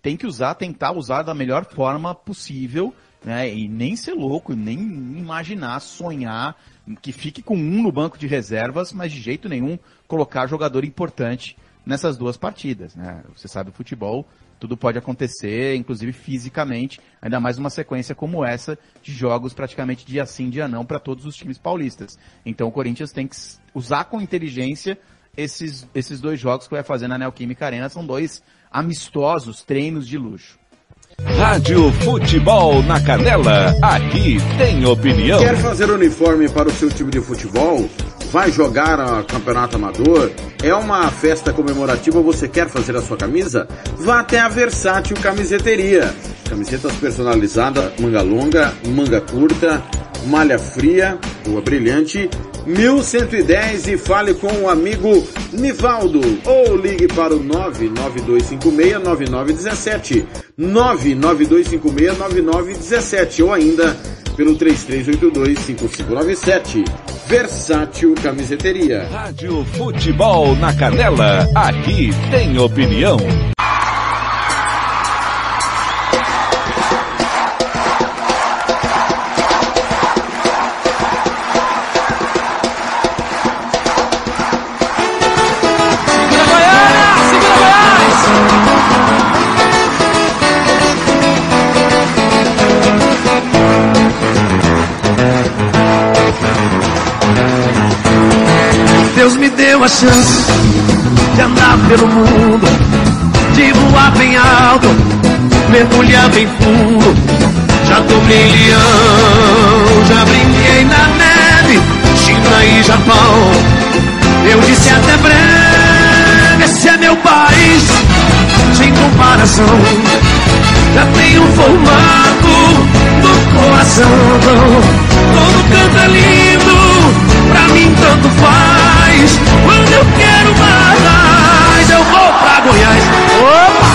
Tem que usar, tentar usar da melhor forma possível, né? E nem ser louco, nem imaginar, sonhar que fique com um no banco de reservas, mas de jeito nenhum colocar jogador importante nessas duas partidas, né? Você sabe, o futebol, tudo pode acontecer, inclusive fisicamente, ainda mais uma sequência como essa de jogos praticamente dia sim, dia não para todos os times paulistas. Então o Corinthians tem que usar com inteligência esses, esses dois jogos que vai fazer na Neoquímica Arena, são dois amistosos treinos de luxo. Rádio Futebol na Canela, aqui tem opinião. Quer fazer uniforme para o seu time de futebol? Vai jogar a campeonato amador? É uma festa comemorativa, você quer fazer a sua camisa? Vá até a Versátil Camiseteria. Camisetas personalizadas, manga longa, manga curta, malha fria, rua brilhante 1110 e fale com o amigo Nivaldo. Ou ligue para o 992569917 992569917 ou ainda pelo 33825597 Versátil Camiseteria. Rádio Futebol na Canela. Aqui tem opinião chance de andar pelo mundo, de voar bem alto, mergulhar bem fundo. Já tomei leão, já brinquei na neve, China e Japão. Eu disse até breve, esse é meu país, sem comparação. Já tenho formato do coração, todo canto é lindo, pra mim tanto faz. Eu quero mais, eu vou pra Goiás. Opa!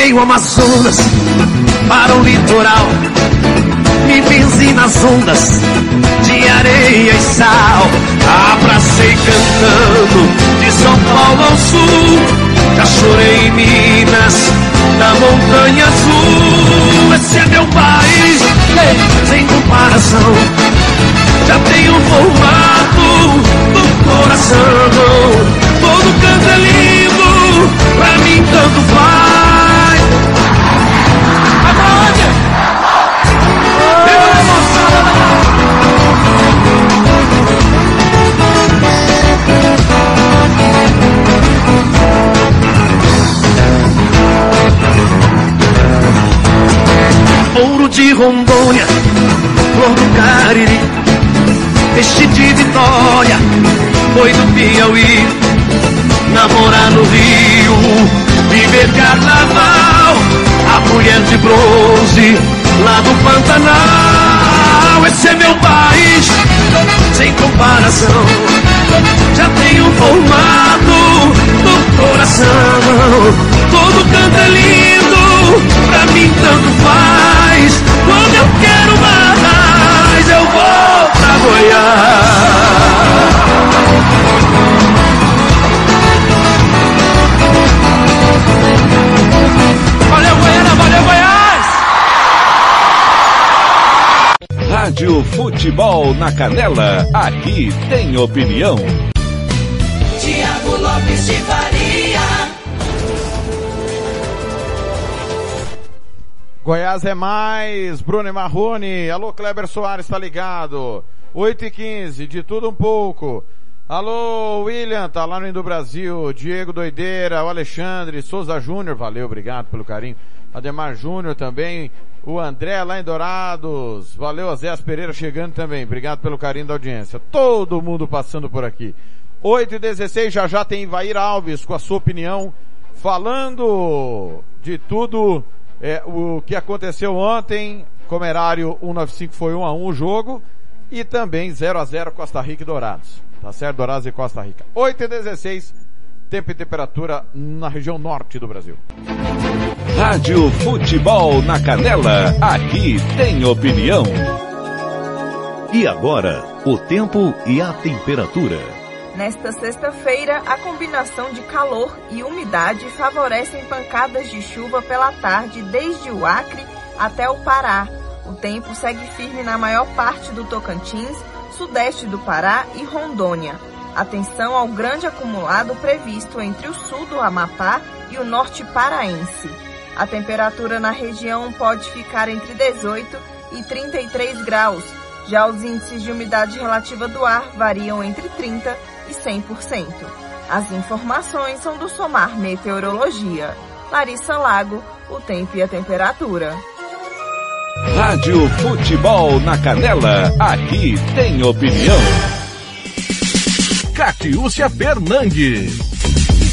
Deixei o Amazonas para o litoral. Me benzi nas ondas de areia e sal. Abracei cantando de São Paulo ao sul. Já chorei em Minas, na montanha azul. Esse é meu país, sem comparação. Já tenho formato do coração. Todo canto é lindo, pra mim tanto faz. De Rondônia, flor do Cariri, peixe de Vitória, foi do Piauí, namorar no Rio, viver carnaval, a mulher de bronze, lá do Pantanal, esse é meu país, sem comparação, já tenho formado no coração, todo canto é lindo, pra mim tanto faz, quando eu quero mais, eu vou pra Goiás. Valeu, Goiânia, valeu, Goiás! Rádio Futebol na Canela, aqui tem opinião. Goiás é mais, Bruno Marrone. Alô, Kleber Soares, tá ligado? 8 e 15 de tudo um pouco. Alô, William, tá lá no Indo Brasil. Diego Doideira, o Alexandre, Souza Júnior, valeu, obrigado pelo carinho. Ademar Júnior também. O André lá em Dourados. Valeu, Azéas Pereira chegando também. Obrigado pelo carinho da audiência. Todo mundo passando por aqui. 8 e 16 já já tem Ivair Alves com a sua opinião, falando de tudo é, o que aconteceu ontem. Comerário 195 foi 1 a 1 o jogo. E também 0 a 0 Costa Rica e Dourados. Tá certo? Dourados e Costa Rica. 8 e 16 tempo e temperatura na região norte do Brasil. Rádio Futebol na Canela, aqui tem opinião. E agora, o tempo e a temperatura. Nesta sexta-feira, a combinação de calor e umidade favorecem pancadas de chuva pela tarde desde o Acre até o Pará. O tempo segue firme na maior parte do Tocantins, sudeste do Pará e Rondônia. Atenção ao grande acumulado previsto entre o sul do Amapá e o norte paraense. A temperatura na região pode ficar entre 18 e 33 graus. Já os índices de umidade relativa do ar variam entre 30 e 100%. As informações são do Somar Meteorologia. Larissa Lago, o tempo e a temperatura. Rádio Futebol na Canela, aqui tem opinião. Catiúcia Fernandes.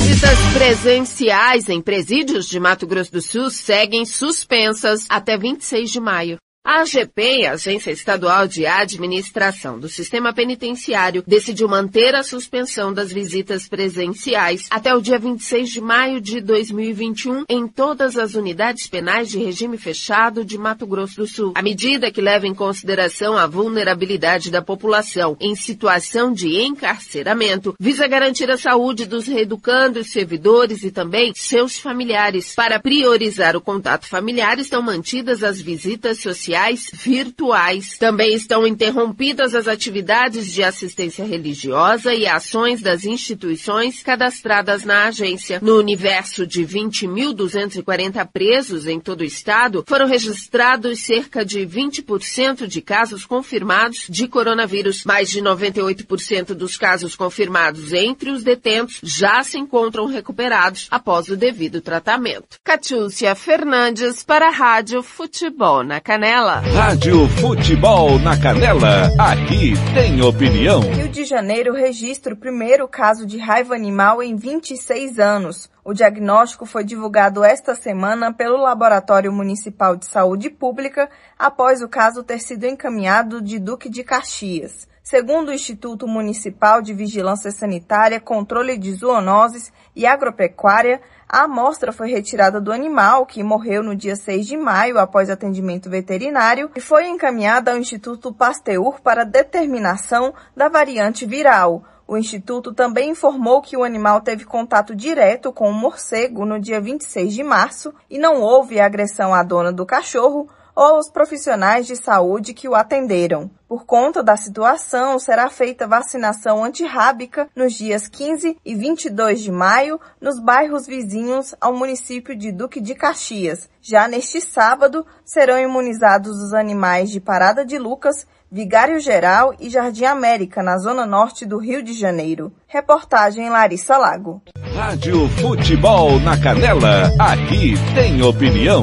Visitas presenciais em presídios de Mato Grosso do Sul seguem suspensas até 26 de maio. A AGP, Agência Estadual de Administração do Sistema Penitenciário, decidiu manter a suspensão das visitas presenciais até o dia 26 de maio de 2021 em todas as unidades penais de regime fechado de Mato Grosso do Sul. A medida que leva em consideração a vulnerabilidade da população em situação de encarceramento visa garantir a saúde dos reeducandos, servidores e também seus familiares. Para priorizar o contato familiar, estão mantidas as visitas sociais virtuais. Também estão interrompidas as atividades de assistência religiosa e ações das instituições cadastradas na agência. No universo de 20.240 presos em todo o estado, foram registrados cerca de 20% de casos confirmados de coronavírus. Mais de 98% dos casos confirmados entre os detentos já se encontram recuperados após o devido tratamento. Catiúcia Fernandes para a Rádio Futebol na Canela. Rádio Futebol na Canela, aqui tem opinião. Rio de Janeiro registra o primeiro caso de raiva animal em 26 anos. O diagnóstico foi divulgado esta semana pelo Laboratório Municipal de Saúde Pública após o caso ter sido encaminhado de Duque de Caxias. Segundo o Instituto Municipal de Vigilância Sanitária, Controle de Zoonoses e Agropecuária, A amostra foi retirada do animal, que morreu no dia 6 de maio após atendimento veterinário, e foi encaminhada ao Instituto Pasteur para determinação da variante viral. O Instituto também informou que o animal teve contato direto com o morcego no dia 26 de março e não houve agressão à dona do cachorro ou aos profissionais de saúde que o atenderam. Por conta da situação, será feita vacinação antirrábica nos dias 15 e 22 de maio nos bairros vizinhos ao município de Duque de Caxias. Já neste sábado, serão imunizados os animais de Parada de Lucas Vigário Geral e Jardim América, na zona norte do Rio de Janeiro. Reportagem Larissa Lago. Rádio Futebol na Canela, aqui tem opinião.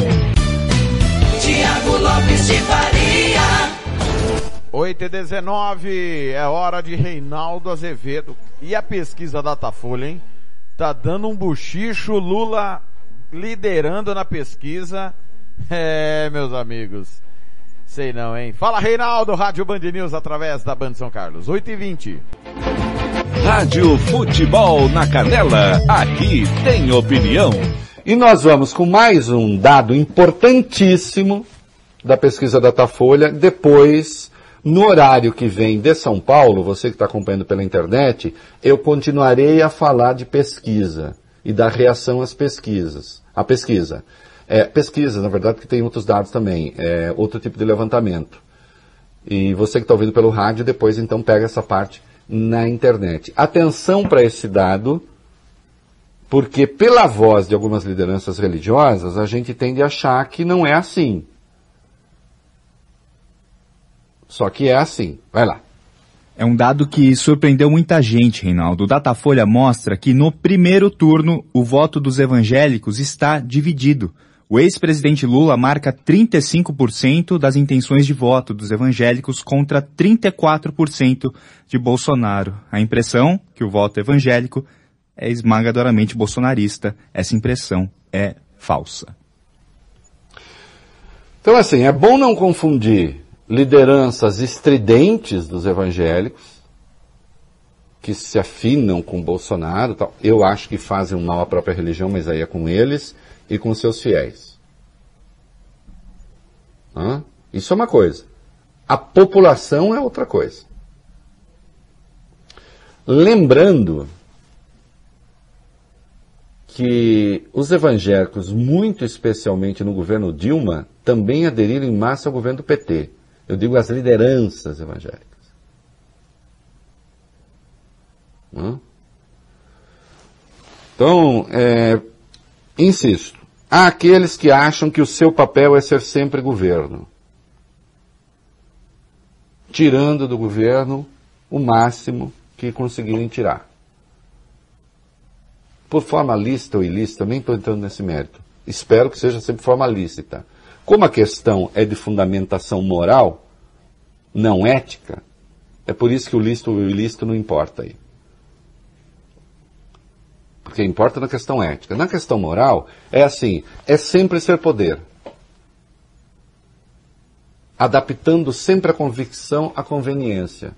Tiago Lopes de Faria. 8 e 19, é hora de Reinaldo Azevedo. E a pesquisa Datafolha, hein? Tá dando um buchicho, Lula liderando na pesquisa. É, meus amigos. Sei não, hein? Fala Reinaldo, Rádio Band News através da Band São Carlos. 8 e 20. Rádio Futebol na Canela, aqui tem opinião. E nós vamos com mais um dado importantíssimo da pesquisa Datafolha. Depois, no horário que vem de São Paulo, você que está acompanhando pela internet, eu continuarei a falar de pesquisa e da reação às pesquisas. A pesquisa. É, pesquisa, na verdade, que tem outros dados também, é, outro tipo de levantamento. E você que está ouvindo pelo rádio, depois então pega essa parte na internet. Atenção para esse dado, porque pela voz de algumas lideranças religiosas, a gente tende a achar que não é assim. Só que é assim. Vai lá. É um dado que surpreendeu muita gente, Reinaldo. O Datafolha mostra que no primeiro turno o voto dos evangélicos está dividido. O ex-presidente Lula marca 35% das intenções de voto dos evangélicos contra 34% de Bolsonaro. A impressão que o voto evangélico é esmagadoramente bolsonarista. Essa impressão é falsa. Então, assim, é bom não confundir lideranças estridentes dos evangélicos, que se afinam com Bolsonaro, tal. eu acho que fazem mal à própria religião, mas aí é com eles, e com seus fiéis. Hã? Isso é uma coisa. A população é outra coisa. Lembrando que os evangélicos, muito especialmente no governo Dilma, também aderiram em massa ao governo do PT. Eu digo as lideranças evangélicas. Então, é, Insisto, há aqueles que acham que o seu papel é ser sempre governo, tirando do governo o máximo que conseguirem tirar. Por forma lícita ou ilícita, nem estou entrando nesse mérito. Espero que seja sempre forma lícita. Como a questão é de fundamentação moral, não ética, é por isso que o lícito ou o ilícito não importa aí porque importa na questão ética. Na questão moral, é assim, é sempre ser poder. Adaptando sempre a convicção à conveniência.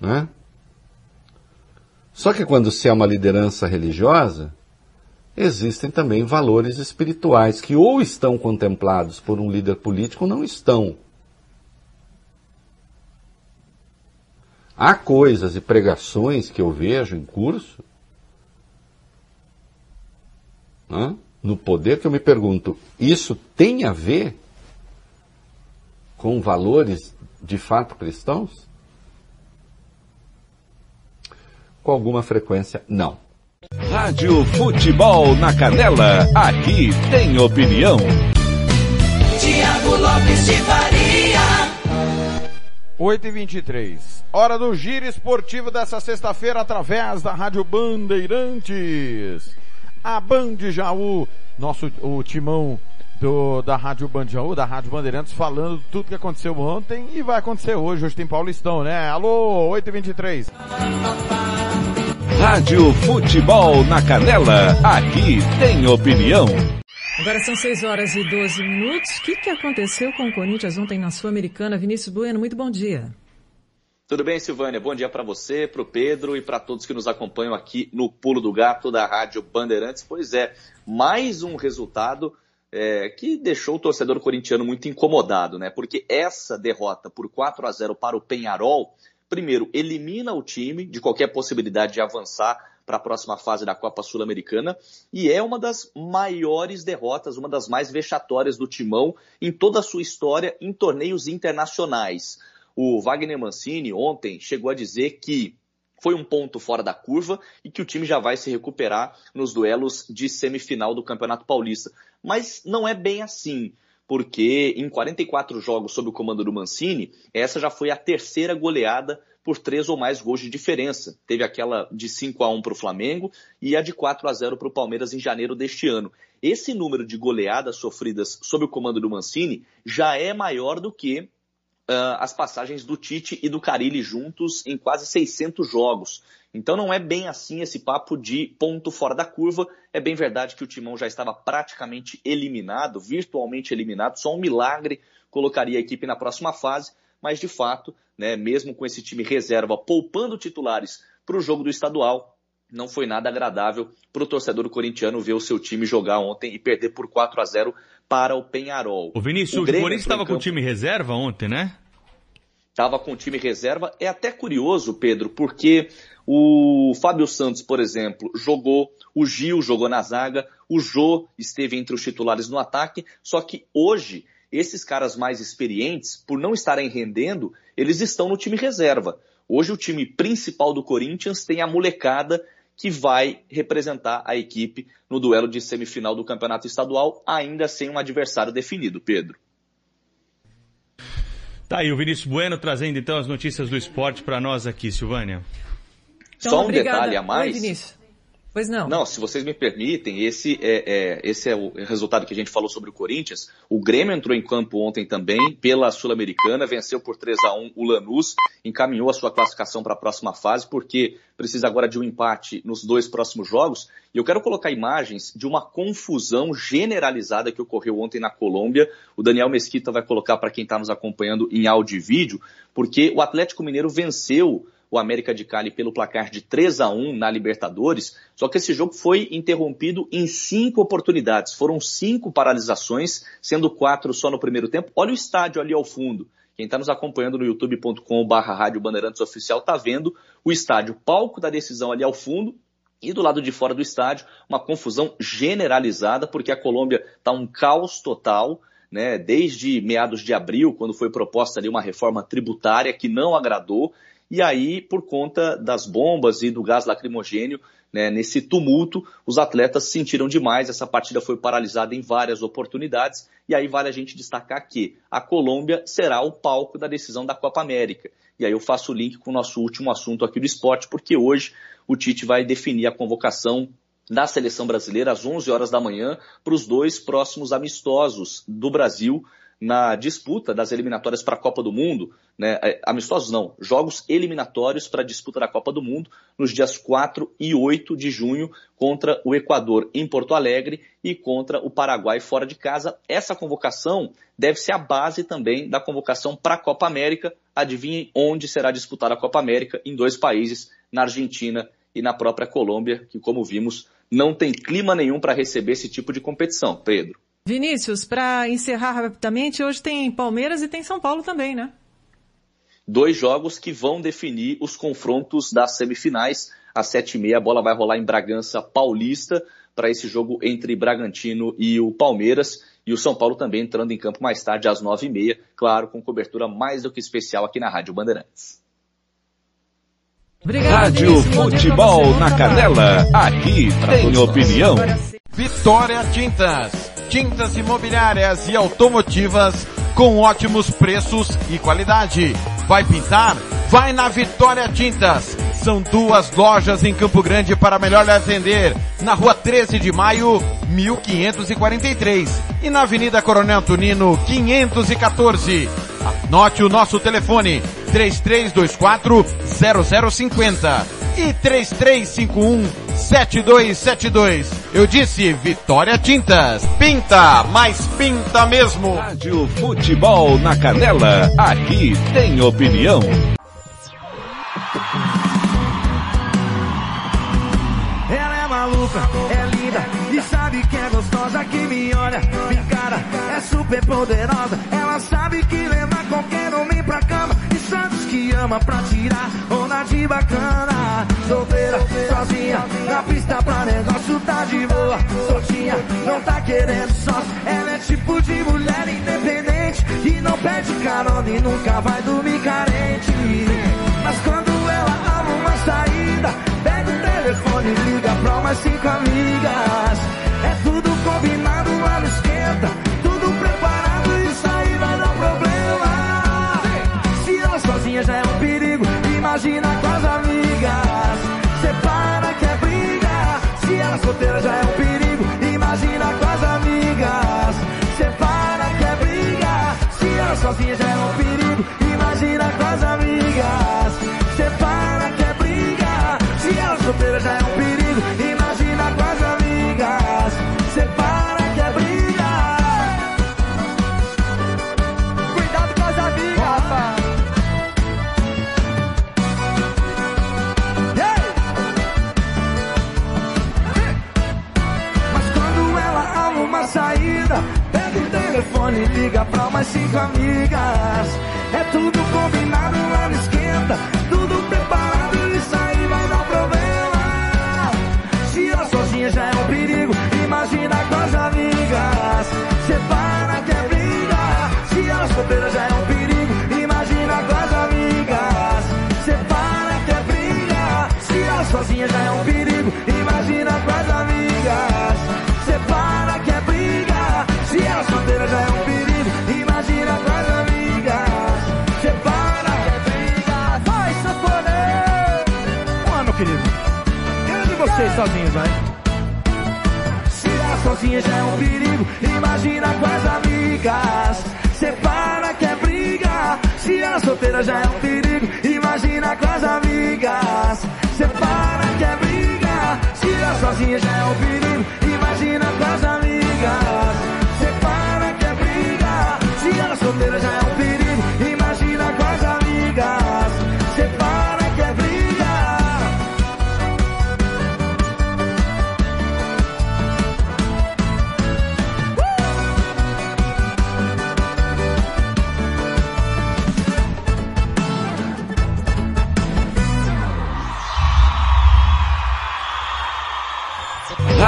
Né? Só que quando se é uma liderança religiosa, existem também valores espirituais que ou estão contemplados por um líder político ou não estão. Há coisas e pregações que eu vejo em curso, né, no poder, que eu me pergunto, isso tem a ver com valores de fato cristãos? Com alguma frequência, não. Rádio Futebol na Canela, aqui tem opinião. Tiago Lopes de Faria. 8 e 23 Hora do giro esportivo dessa sexta-feira através da Rádio Bandeirantes. A Band Jaú, nosso o timão do, da Rádio Band Jaú, da Rádio Bandeirantes, falando tudo que aconteceu ontem e vai acontecer hoje. Hoje tem Paulistão, né? Alô, 8 e 23 Rádio Futebol na Canela, aqui tem opinião. Agora são 6 horas e 12 minutos. O que, que aconteceu com o Corinthians ontem na Sul-Americana? Vinícius Bueno, muito bom dia. Tudo bem, Silvânia? Bom dia para você, para o Pedro e para todos que nos acompanham aqui no Pulo do Gato da Rádio Bandeirantes. Pois é, mais um resultado é, que deixou o torcedor corintiano muito incomodado, né? Porque essa derrota por 4 a 0 para o Penharol, primeiro, elimina o time de qualquer possibilidade de avançar para a próxima fase da Copa Sul-Americana e é uma das maiores derrotas, uma das mais vexatórias do Timão em toda a sua história em torneios internacionais. O Wagner Mancini ontem chegou a dizer que foi um ponto fora da curva e que o time já vai se recuperar nos duelos de semifinal do Campeonato Paulista. Mas não é bem assim, porque em 44 jogos sob o comando do Mancini, essa já foi a terceira goleada por três ou mais gols de diferença. Teve aquela de 5 a 1 para o Flamengo e a de 4 a 0 para o Palmeiras em janeiro deste ano. Esse número de goleadas sofridas sob o comando do Mancini já é maior do que uh, as passagens do Tite e do Carilli juntos em quase 600 jogos. Então não é bem assim esse papo de ponto fora da curva. É bem verdade que o Timão já estava praticamente eliminado, virtualmente eliminado. Só um milagre colocaria a equipe na próxima fase. Mas de fato, né, mesmo com esse time reserva poupando titulares para o jogo do estadual, não foi nada agradável para o torcedor corintiano ver o seu time jogar ontem e perder por 4 a 0 para o Penharol. O Vinícius, o, o Corinthians estava com o time reserva ontem, né? Estava com o time reserva. É até curioso, Pedro, porque o Fábio Santos, por exemplo, jogou, o Gil jogou na zaga, o Jô esteve entre os titulares no ataque, só que hoje esses caras mais experientes, por não estarem rendendo, eles estão no time reserva. Hoje o time principal do Corinthians tem a molecada que vai representar a equipe no duelo de semifinal do Campeonato Estadual, ainda sem um adversário definido, Pedro. Tá aí o Vinícius Bueno trazendo então as notícias do esporte para nós aqui, Silvânia. Então, Só um obrigada. detalhe a mais. Oi. Pois não. Não, se vocês me permitem, esse é, é, esse é o resultado que a gente falou sobre o Corinthians. O Grêmio entrou em campo ontem também pela Sul-Americana, venceu por 3 a 1 o Lanús, encaminhou a sua classificação para a próxima fase, porque precisa agora de um empate nos dois próximos jogos. E eu quero colocar imagens de uma confusão generalizada que ocorreu ontem na Colômbia. O Daniel Mesquita vai colocar para quem está nos acompanhando em áudio e vídeo, porque o Atlético Mineiro venceu o América de Cali pelo placar de 3 a 1 na Libertadores, só que esse jogo foi interrompido em cinco oportunidades. Foram cinco paralisações, sendo quatro só no primeiro tempo. Olha o estádio ali ao fundo. Quem está nos acompanhando no youtube.com.br Rádio Bandeirantes Oficial está vendo o estádio, palco da decisão ali ao fundo, e do lado de fora do estádio, uma confusão generalizada, porque a Colômbia está um caos total, né? Desde meados de abril, quando foi proposta ali uma reforma tributária que não agradou, e aí, por conta das bombas e do gás lacrimogênio, né, nesse tumulto, os atletas se sentiram demais. Essa partida foi paralisada em várias oportunidades. E aí vale a gente destacar que a Colômbia será o palco da decisão da Copa América. E aí eu faço o link com o nosso último assunto aqui do esporte, porque hoje o Tite vai definir a convocação da seleção brasileira às 11 horas da manhã para os dois próximos amistosos do Brasil na disputa das eliminatórias para a Copa do Mundo, né, é, amistosos não, jogos eliminatórios para a disputa da Copa do Mundo nos dias 4 e 8 de junho contra o Equador em Porto Alegre e contra o Paraguai fora de casa. Essa convocação deve ser a base também da convocação para a Copa América. Adivinhem onde será disputada a Copa América? Em dois países, na Argentina e na própria Colômbia, que como vimos não tem clima nenhum para receber esse tipo de competição. Pedro. Vinícius, para encerrar rapidamente, hoje tem Palmeiras e tem São Paulo também, né? Dois jogos que vão definir os confrontos das semifinais. Às sete e meia, a bola vai rolar em Bragança Paulista para esse jogo entre Bragantino e o Palmeiras. E o São Paulo também entrando em campo mais tarde, às nove e meia, claro, com cobertura mais do que especial aqui na Rádio Bandeirantes. Obrigado, Rádio Futebol na Canela, aqui tem opinião. Vitória Tintas tintas imobiliárias e automotivas com ótimos preços e qualidade. Vai pintar? Vai na Vitória Tintas. São duas lojas em Campo Grande para melhor lhe atender. Na rua 13 de maio, 1543. E na Avenida Coronel Antonino, 514. Anote o nosso telefone, 3324 0050 e 3351-7272. Eu disse Vitória Tintas. Pinta, mas pinta mesmo. Rádio Futebol na Canela. Aqui tem opinião. Ela é maluca, é linda e sabe que é gostosa que me olha, me cara, é super poderosa. Ela sabe que leva qualquer homem pra cama Sabe que ama pra tirar onda de bacana. Solteira, sozinha, na pista pra negócio tá de boa. Soltinha, não tá querendo sócio. Ela é tipo de mulher independente e não pede carona e nunca vai dormir carente. Mas quando ela arruma uma saída, pega o telefone e liga pra umas cinco amigas. É tudo combinado sozinha já é um perigo, imagina com as amigas. Separa que é briga, se ela solteira já é um perigo, imagina com as amigas. Separa que é briga, se ela sozinha já é um perigo, imagina com as amigas. Separa que é briga, se ela solteira já é um liga pra umas cinco amigas. É tudo combinado sozinhos, vai. Se ela sozinha já é um perigo, imagina com as amigas. Separa que é briga. Se ela solteira já é um perigo, imagina com as amigas. Separa que é briga. Se ela sozinha já é um perigo, imagina com as amigas. Separa que é briga. Se ela solteira já é um perigo,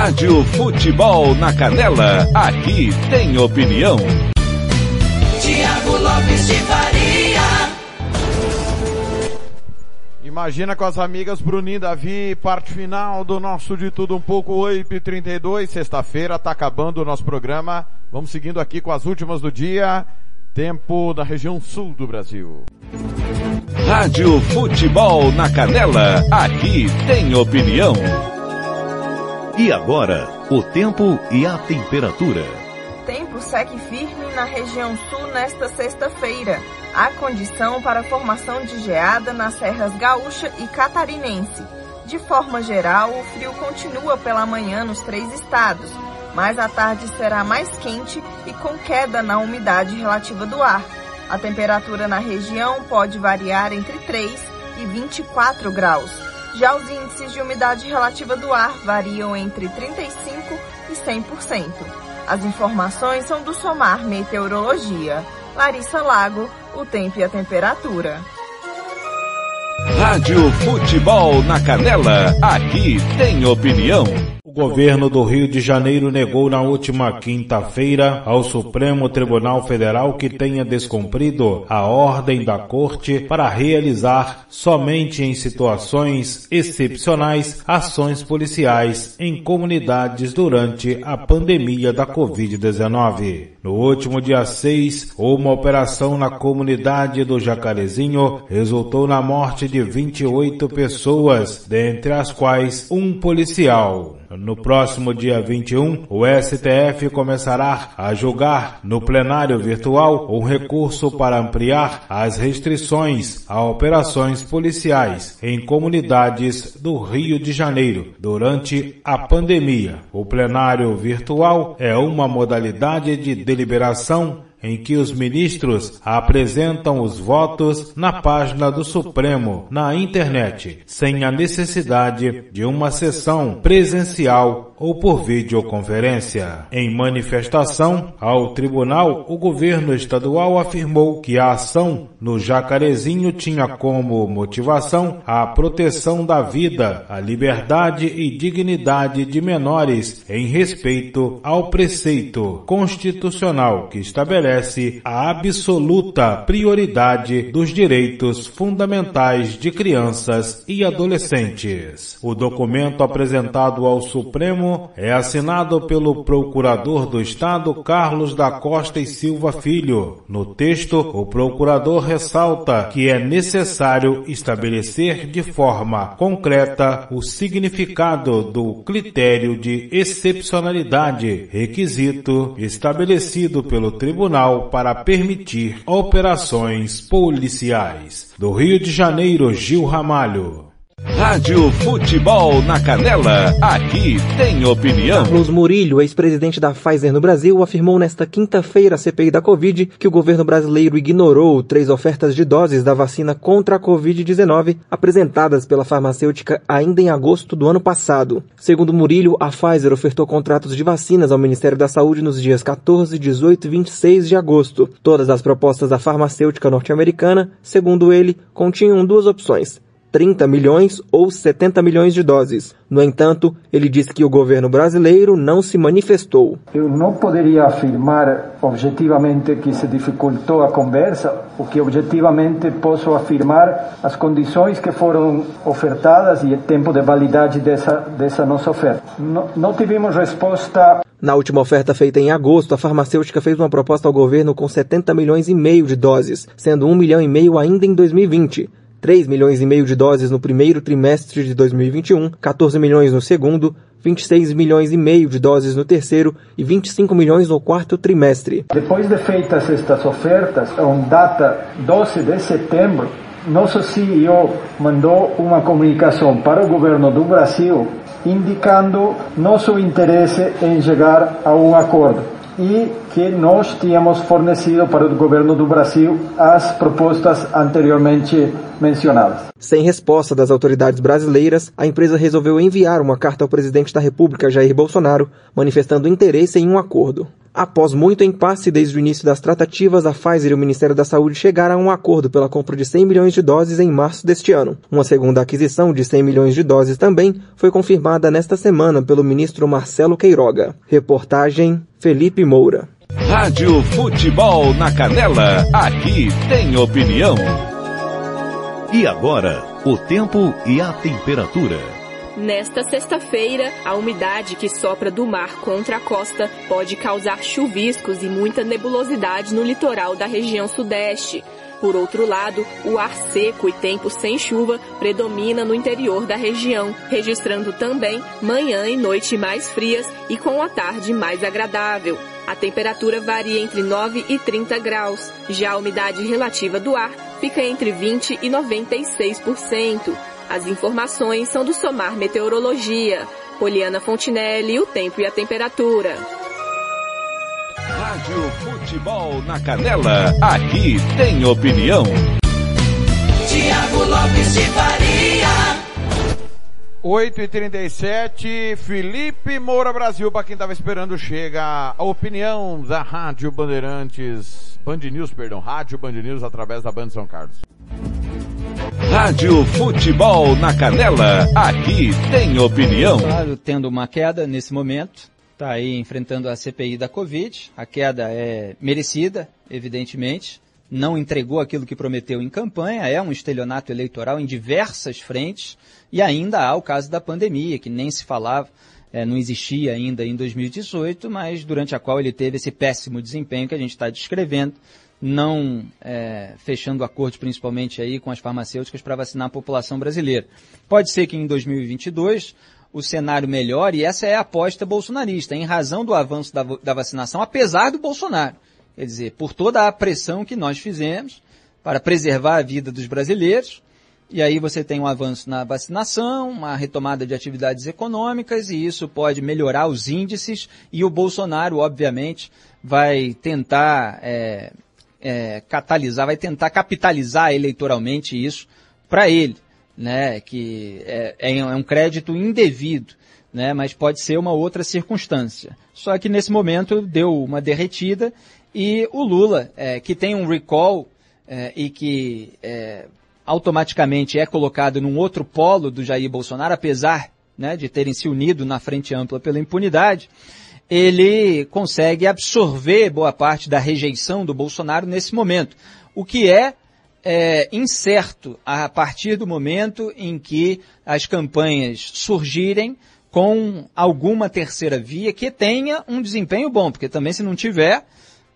Rádio Futebol na Canela, aqui tem opinião. Tiago Lopes de Faria. Imagina com as amigas Bruninho e Davi, parte final do nosso De Tudo Um Pouco 8h32, sexta-feira, tá acabando o nosso programa. Vamos seguindo aqui com as últimas do dia. Tempo da região sul do Brasil. Rádio Futebol na Canela, aqui tem opinião. E agora, o tempo e a temperatura. Tempo segue firme na região sul nesta sexta-feira. Há condição para a formação de geada nas serras gaúcha e catarinense. De forma geral, o frio continua pela manhã nos três estados, mas à tarde será mais quente e com queda na umidade relativa do ar. A temperatura na região pode variar entre 3 e 24 graus. Já os índices de umidade relativa do ar variam entre 35 e 100%. As informações são do Somar Meteorologia. Larissa Lago, o tempo e a temperatura. Rádio Futebol na Canela, aqui tem opinião. O governo do Rio de Janeiro negou na última quinta-feira ao Supremo Tribunal Federal que tenha descumprido a ordem da Corte para realizar, somente em situações excepcionais, ações policiais em comunidades durante a pandemia da Covid-19. No último dia 6, uma operação na comunidade do Jacarezinho resultou na morte de 28 pessoas, dentre as quais um policial. No próximo dia 21, o STF começará a julgar no plenário virtual um recurso para ampliar as restrições a operações policiais em comunidades do Rio de Janeiro durante a pandemia. O plenário virtual é uma modalidade de deliberação em que os ministros apresentam os votos na página do Supremo, na internet, sem a necessidade de uma sessão presencial ou por videoconferência. Em manifestação ao tribunal, o governo estadual afirmou que a ação no Jacarezinho tinha como motivação a proteção da vida, a liberdade e dignidade de menores em respeito ao preceito constitucional que estabelece a absoluta prioridade dos direitos fundamentais de crianças e adolescentes. O documento apresentado ao Supremo é assinado pelo Procurador do Estado Carlos da Costa e Silva Filho. No texto, o procurador ressalta que é necessário estabelecer de forma concreta o significado do critério de excepcionalidade, requisito estabelecido pelo tribunal para permitir operações policiais. Do Rio de Janeiro, Gil Ramalho. Rádio Futebol na Canela, aqui tem opinião. Carlos Murillo, ex-presidente da Pfizer no Brasil, afirmou nesta quinta-feira CPI da Covid que o governo brasileiro ignorou três ofertas de doses da vacina contra a Covid-19 apresentadas pela farmacêutica ainda em agosto do ano passado. Segundo Murillo, a Pfizer ofertou contratos de vacinas ao Ministério da Saúde nos dias 14, 18 e 26 de agosto. Todas as propostas da farmacêutica norte-americana, segundo ele, continham duas opções 30 milhões ou 70 milhões de doses. No entanto, ele disse que o governo brasileiro não se manifestou. Eu não poderia afirmar objetivamente que se dificultou a conversa, o que objetivamente posso afirmar as condições que foram ofertadas e o tempo de validade dessa, dessa nossa oferta. Não, não tivemos resposta na última oferta feita em agosto, a farmacêutica fez uma proposta ao governo com 70 milhões e meio de doses, sendo 1 milhão e meio ainda em 2020. 3 milhões e meio de doses no primeiro trimestre de 2021, 14 milhões no segundo, 26 milhões e meio de doses no terceiro e 25 milhões no quarto trimestre. Depois de feitas estas ofertas, em data 12 de setembro, nosso CEO mandou uma comunicação para o governo do Brasil indicando nosso interesse em chegar a um acordo e que nós tínhamos fornecido para o governo do Brasil as propostas anteriormente mencionadas. Sem resposta das autoridades brasileiras, a empresa resolveu enviar uma carta ao presidente da República, Jair Bolsonaro, manifestando interesse em um acordo. Após muito impasse desde o início das tratativas, a Pfizer e o Ministério da Saúde chegaram a um acordo pela compra de 100 milhões de doses em março deste ano. Uma segunda aquisição de 100 milhões de doses também foi confirmada nesta semana pelo ministro Marcelo Queiroga. Reportagem Felipe Moura. Rádio Futebol na Canela, aqui tem opinião. E agora, o tempo e a temperatura. Nesta sexta-feira, a umidade que sopra do mar contra a costa pode causar chuviscos e muita nebulosidade no litoral da região sudeste. Por outro lado, o ar seco e tempo sem chuva predomina no interior da região, registrando também manhã e noite mais frias e com a tarde mais agradável. A temperatura varia entre 9 e 30 graus. Já a umidade relativa do ar fica entre 20 e 96%. As informações são do Somar Meteorologia. Poliana Fontinelli, o tempo e a temperatura. Rádio Futebol na Canela, aqui tem opinião. Tiago Lopes de Faria. 8 e 37 Felipe Moura Brasil, para quem estava esperando, chega a opinião da Rádio Bandeirantes, Band News, perdão, Rádio Band News através da Band São Carlos. Rádio Futebol na Canela, aqui tem opinião. Claro, tendo uma queda nesse momento, está aí enfrentando a CPI da Covid, a queda é merecida, evidentemente, não entregou aquilo que prometeu em campanha, é um estelionato eleitoral em diversas frentes, e ainda há o caso da pandemia, que nem se falava, é, não existia ainda em 2018, mas durante a qual ele teve esse péssimo desempenho que a gente está descrevendo, não é, fechando acordos principalmente aí com as farmacêuticas para vacinar a população brasileira. Pode ser que em 2022 o cenário melhore e essa é a aposta bolsonarista, em razão do avanço da, da vacinação, apesar do Bolsonaro. Quer dizer, por toda a pressão que nós fizemos para preservar a vida dos brasileiros e aí você tem um avanço na vacinação, uma retomada de atividades econômicas, e isso pode melhorar os índices, e o Bolsonaro, obviamente, vai tentar é, é, catalisar, vai tentar capitalizar eleitoralmente isso para ele, né? Que é, é um crédito indevido, né? Mas pode ser uma outra circunstância. Só que nesse momento deu uma derretida e o Lula, é, que tem um recall é, e que é, automaticamente é colocado num outro polo do Jair Bolsonaro, apesar né, de terem se unido na frente ampla pela impunidade, ele consegue absorver boa parte da rejeição do Bolsonaro nesse momento, o que é, é incerto a partir do momento em que as campanhas surgirem com alguma terceira via que tenha um desempenho bom, porque também se não tiver,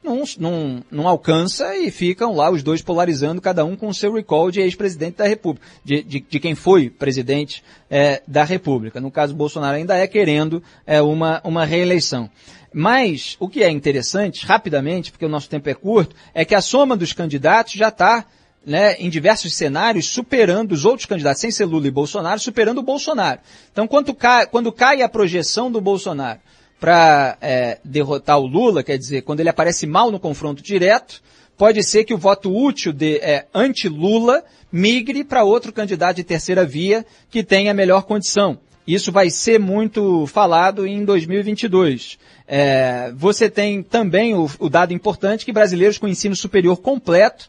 não, não, não alcança e ficam lá os dois polarizando, cada um com o seu recall de ex-presidente da República, de, de, de, quem foi presidente é, da República. No caso, Bolsonaro ainda é querendo é, uma, uma reeleição. Mas o que é interessante, rapidamente, porque o nosso tempo é curto, é que a soma dos candidatos já está né, em diversos cenários, superando os outros candidatos, sem ser Lula e Bolsonaro, superando o Bolsonaro. Então, quando cai, quando cai a projeção do Bolsonaro para é, derrotar o Lula, quer dizer, quando ele aparece mal no confronto direto, pode ser que o voto útil de é, anti-Lula migre para outro candidato de terceira via que tenha melhor condição. Isso vai ser muito falado em 2022. É, você tem também o, o dado importante que brasileiros com ensino superior completo,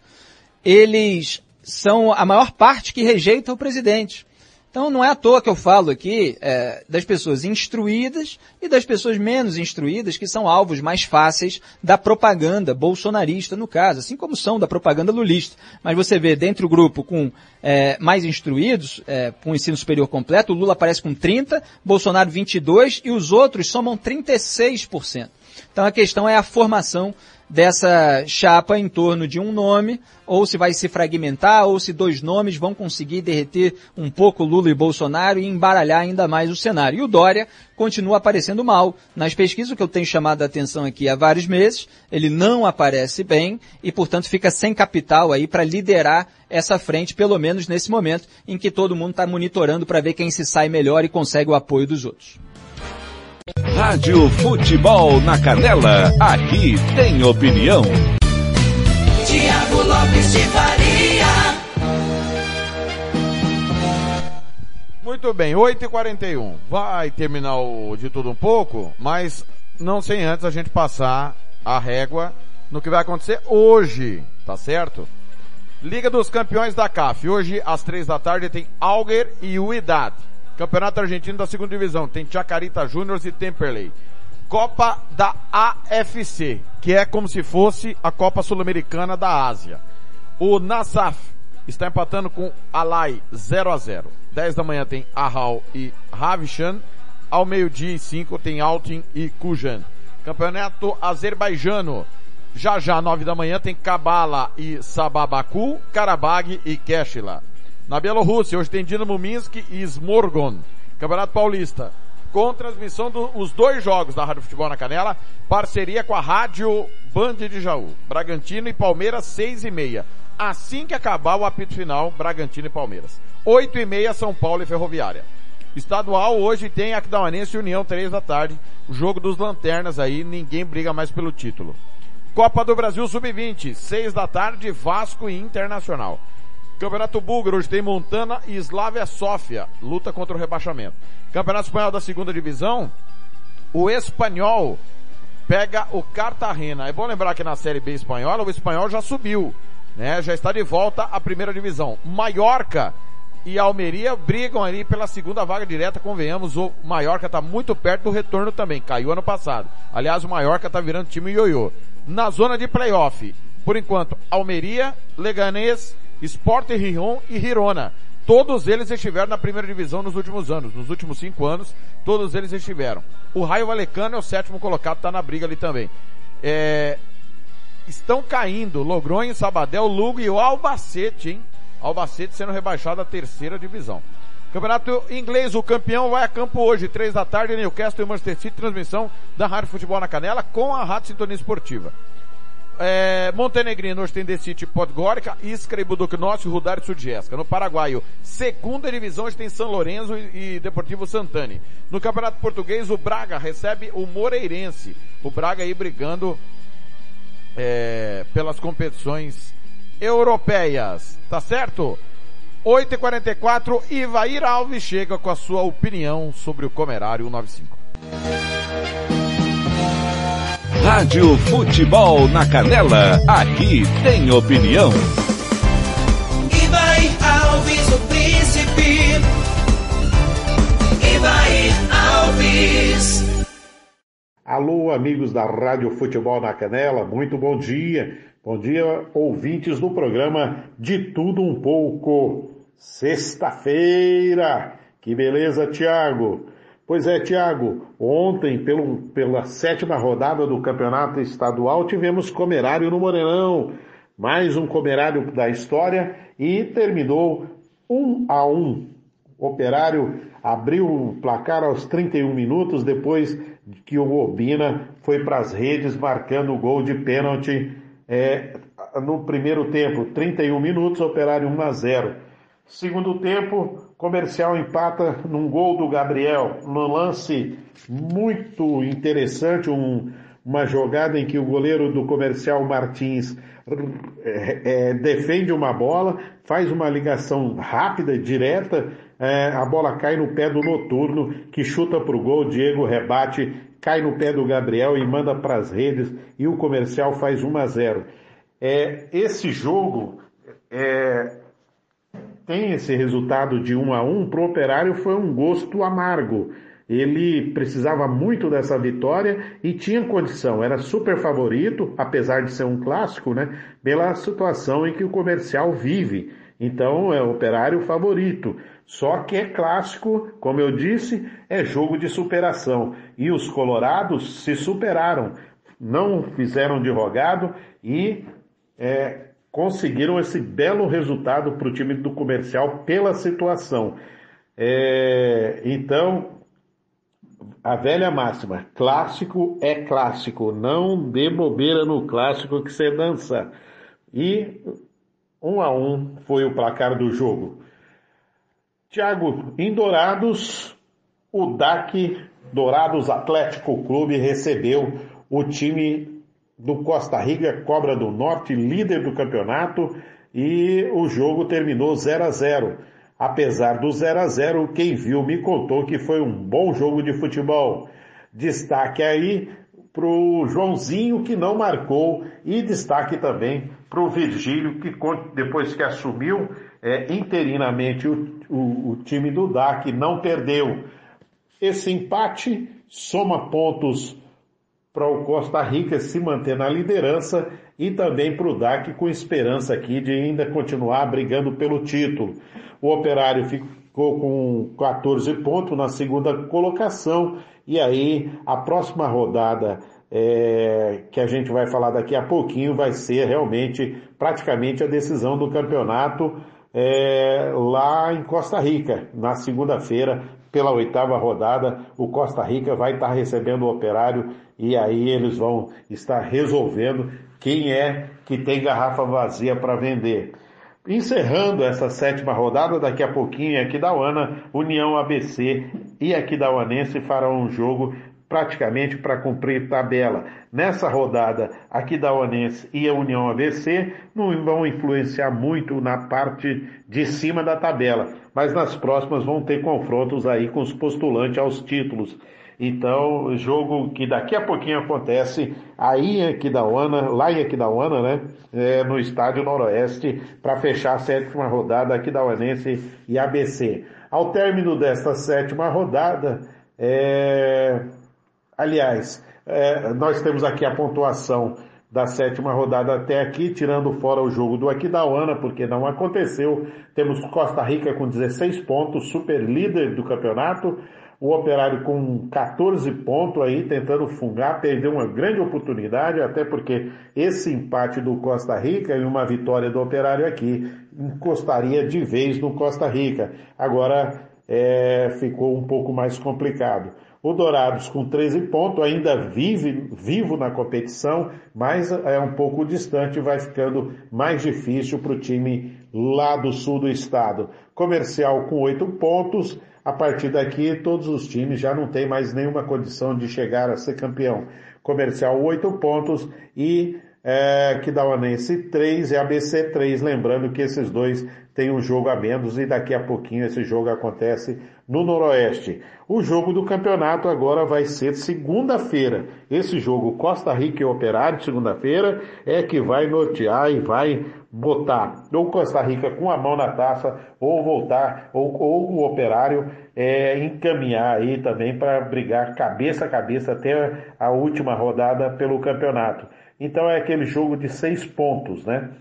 eles são a maior parte que rejeita o presidente. Então não é à toa que eu falo aqui é, das pessoas instruídas e das pessoas menos instruídas, que são alvos mais fáceis da propaganda bolsonarista, no caso, assim como são da propaganda lulista. Mas você vê dentro do grupo com é, mais instruídos, é, com ensino superior completo, o Lula aparece com 30%, Bolsonaro 22% e os outros somam 36%. Então a questão é a formação dessa chapa em torno de um nome, ou se vai se fragmentar, ou se dois nomes vão conseguir derreter um pouco Lula e Bolsonaro e embaralhar ainda mais o cenário. E o Dória continua aparecendo mal. Nas pesquisas, que eu tenho chamado a atenção aqui há vários meses, ele não aparece bem e, portanto, fica sem capital aí para liderar essa frente, pelo menos nesse momento em que todo mundo está monitorando para ver quem se sai melhor e consegue o apoio dos outros. Rádio Futebol na Canela, aqui tem opinião. Tiago Lopes de Faria. Muito bem, 8h41. Vai terminar o de tudo um pouco, mas não sem antes a gente passar a régua no que vai acontecer hoje, tá certo? Liga dos Campeões da CAF. Hoje, às três da tarde, tem Alger e Uidad. Campeonato Argentino da segunda divisão. Tem Chacarita Juniors e Temperley. Copa da AFC, que é como se fosse a Copa Sul-Americana da Ásia. O Nasaf está empatando com Alai 0 a 0. 10 da manhã tem Ahal e Ravishan. Ao meio-dia e 5 tem Altin e Kujan. Campeonato Azerbaijano. Já já, 9 da manhã, tem Kabala e Sababaku, Karabag e Keshila. Na Bielorrússia, hoje tem Dinamo Minsk e Smorgon. Campeonato Paulista. Com transmissão dos dois jogos da Rádio Futebol na Canela, parceria com a Rádio Band de Jaú. Bragantino e Palmeiras, seis e meia. Assim que acabar o apito final, Bragantino e Palmeiras. Oito e meia, São Paulo e Ferroviária. Estadual, hoje tem Aquidauanense e União, três da tarde. Jogo dos lanternas aí, ninguém briga mais pelo título. Copa do Brasil Sub-20, seis da tarde, Vasco e Internacional. Campeonato Búlgaro, hoje tem Montana e Slavia Sofia, luta contra o rebaixamento. Campeonato Espanhol da segunda divisão, o Espanhol pega o Cartagena. É bom lembrar que na Série B espanhola, o Espanhol já subiu, né? Já está de volta à primeira divisão. Mallorca e Almeria brigam ali pela segunda vaga direta, convenhamos, o Mallorca está muito perto do retorno também, caiu ano passado. Aliás, o Mallorca está virando time ioiô. Na zona de playoff, por enquanto, Almeria, Leganés, Sport Rion e Hirona. Todos eles estiveram na primeira divisão nos últimos anos. Nos últimos cinco anos, todos eles estiveram. O Raio Valecano é o sétimo colocado, está na briga ali também. É... Estão caindo Logronho, Sabadell, Lugo e o Albacete, hein? Albacete sendo rebaixado à terceira divisão. Campeonato inglês, o campeão vai a campo hoje, três da tarde, Newcastle e Manchester City, transmissão da Rádio Futebol na Canela com a Rádio Sintonia Esportiva. É, Montenegrino hoje tem Decite Podgorica, Iskra e Buduknost, Rudar e Sudjeska. No Paraguaio, segunda divisão hoje tem São Lourenço e, e Deportivo Santani. No Campeonato Português, o Braga recebe o Moreirense. O Braga aí brigando é, pelas competições europeias. Tá certo? 8h44, Ivair Alves chega com a sua opinião sobre o Comerário 95. Rádio Futebol na Canela, aqui tem opinião. Ivair Alves, o príncipe. Ivair Alves. Alô, amigos da Rádio Futebol na Canela, muito bom dia. Bom dia, ouvintes do programa De Tudo Um Pouco. Sexta-feira. Que beleza, Tiago. Pois é, Tiago, ontem, pelo, pela sétima rodada do Campeonato Estadual, tivemos Comerário no Morenão. Mais um Comerário da história e terminou um a um. O Operário abriu o placar aos 31 minutos depois que o Obina foi para as redes marcando o gol de pênalti é, no primeiro tempo. 31 minutos, Operário 1 a 0. Segundo tempo, Comercial empata num gol do Gabriel, num lance muito interessante, um, uma jogada em que o goleiro do Comercial Martins é, é, defende uma bola, faz uma ligação rápida, direta, é, a bola cai no pé do Noturno, que chuta para o gol, Diego rebate, cai no pé do Gabriel e manda para as redes, e o Comercial faz 1 a 0. É, esse jogo é, tem esse resultado de um a um, para o Operário foi um gosto amargo. Ele precisava muito dessa vitória e tinha condição, era super favorito, apesar de ser um clássico, né? Pela situação em que o comercial vive. Então é o operário favorito. Só que é clássico, como eu disse, é jogo de superação. E os colorados se superaram, não fizeram de rogado e é, conseguiram esse belo resultado para o time do comercial pela situação. É, então, a velha máxima, clássico é clássico, não dê bobeira no clássico que você dança. E um a um foi o placar do jogo. Tiago, em Dourados, o DAC Dourados Atlético Clube recebeu o time do Costa Rica, Cobra do Norte, líder do campeonato, e o jogo terminou 0 a 0. Apesar do 0 a 0, quem viu me contou que foi um bom jogo de futebol. Destaque aí pro Joãozinho que não marcou e destaque também pro Virgílio que depois que assumiu é, interinamente o, o, o time do DAC não perdeu. Esse empate soma pontos para o Costa Rica se manter na liderança e também para o DAC com esperança aqui de ainda continuar brigando pelo título. O Operário ficou com 14 pontos na segunda colocação e aí a próxima rodada é, que a gente vai falar daqui a pouquinho vai ser realmente praticamente a decisão do campeonato é, lá em Costa Rica, na segunda-feira, pela oitava rodada, o Costa Rica vai estar recebendo o operário e aí eles vão estar resolvendo quem é que tem garrafa vazia para vender. Encerrando essa sétima rodada, daqui a pouquinho, aqui da UANA, União ABC e aqui da UANense farão um jogo praticamente para cumprir tabela. Nessa rodada, aqui da Onense e a União ABC não vão influenciar muito na parte de cima da tabela, mas nas próximas vão ter confrontos aí com os postulantes aos títulos. Então, jogo que daqui a pouquinho acontece aí em Aquidauana, lá em Aquidauana, né? É, no estádio Noroeste, para fechar a sétima rodada Aquidauanense e ABC. Ao término desta sétima rodada, é... aliás, é, nós temos aqui a pontuação da sétima rodada até aqui, tirando fora o jogo do Aquidauana, porque não aconteceu. Temos Costa Rica com 16 pontos, super líder do campeonato o Operário com 14 pontos aí, tentando fungar, perdeu uma grande oportunidade, até porque esse empate do Costa Rica e uma vitória do Operário aqui encostaria de vez no Costa Rica. Agora é, ficou um pouco mais complicado. O Dourados com 13 pontos ainda vive vivo na competição, mas é um pouco distante, vai ficando mais difícil para o time lá do sul do estado. Comercial com 8 pontos, a partir daqui todos os times já não têm mais nenhuma condição de chegar a ser campeão. Comercial 8 pontos e é, Kidauanense 3 e ABC 3, lembrando que esses dois têm um jogo a menos e daqui a pouquinho esse jogo acontece no Noroeste. O jogo do campeonato agora vai ser segunda-feira. Esse jogo Costa Rica e Operário, segunda-feira, é que vai nortear e vai botar ou Costa Rica com a mão na taça ou voltar, ou, ou o Operário é, encaminhar aí também para brigar cabeça a cabeça até a última rodada pelo campeonato. Então é aquele jogo de seis pontos, né?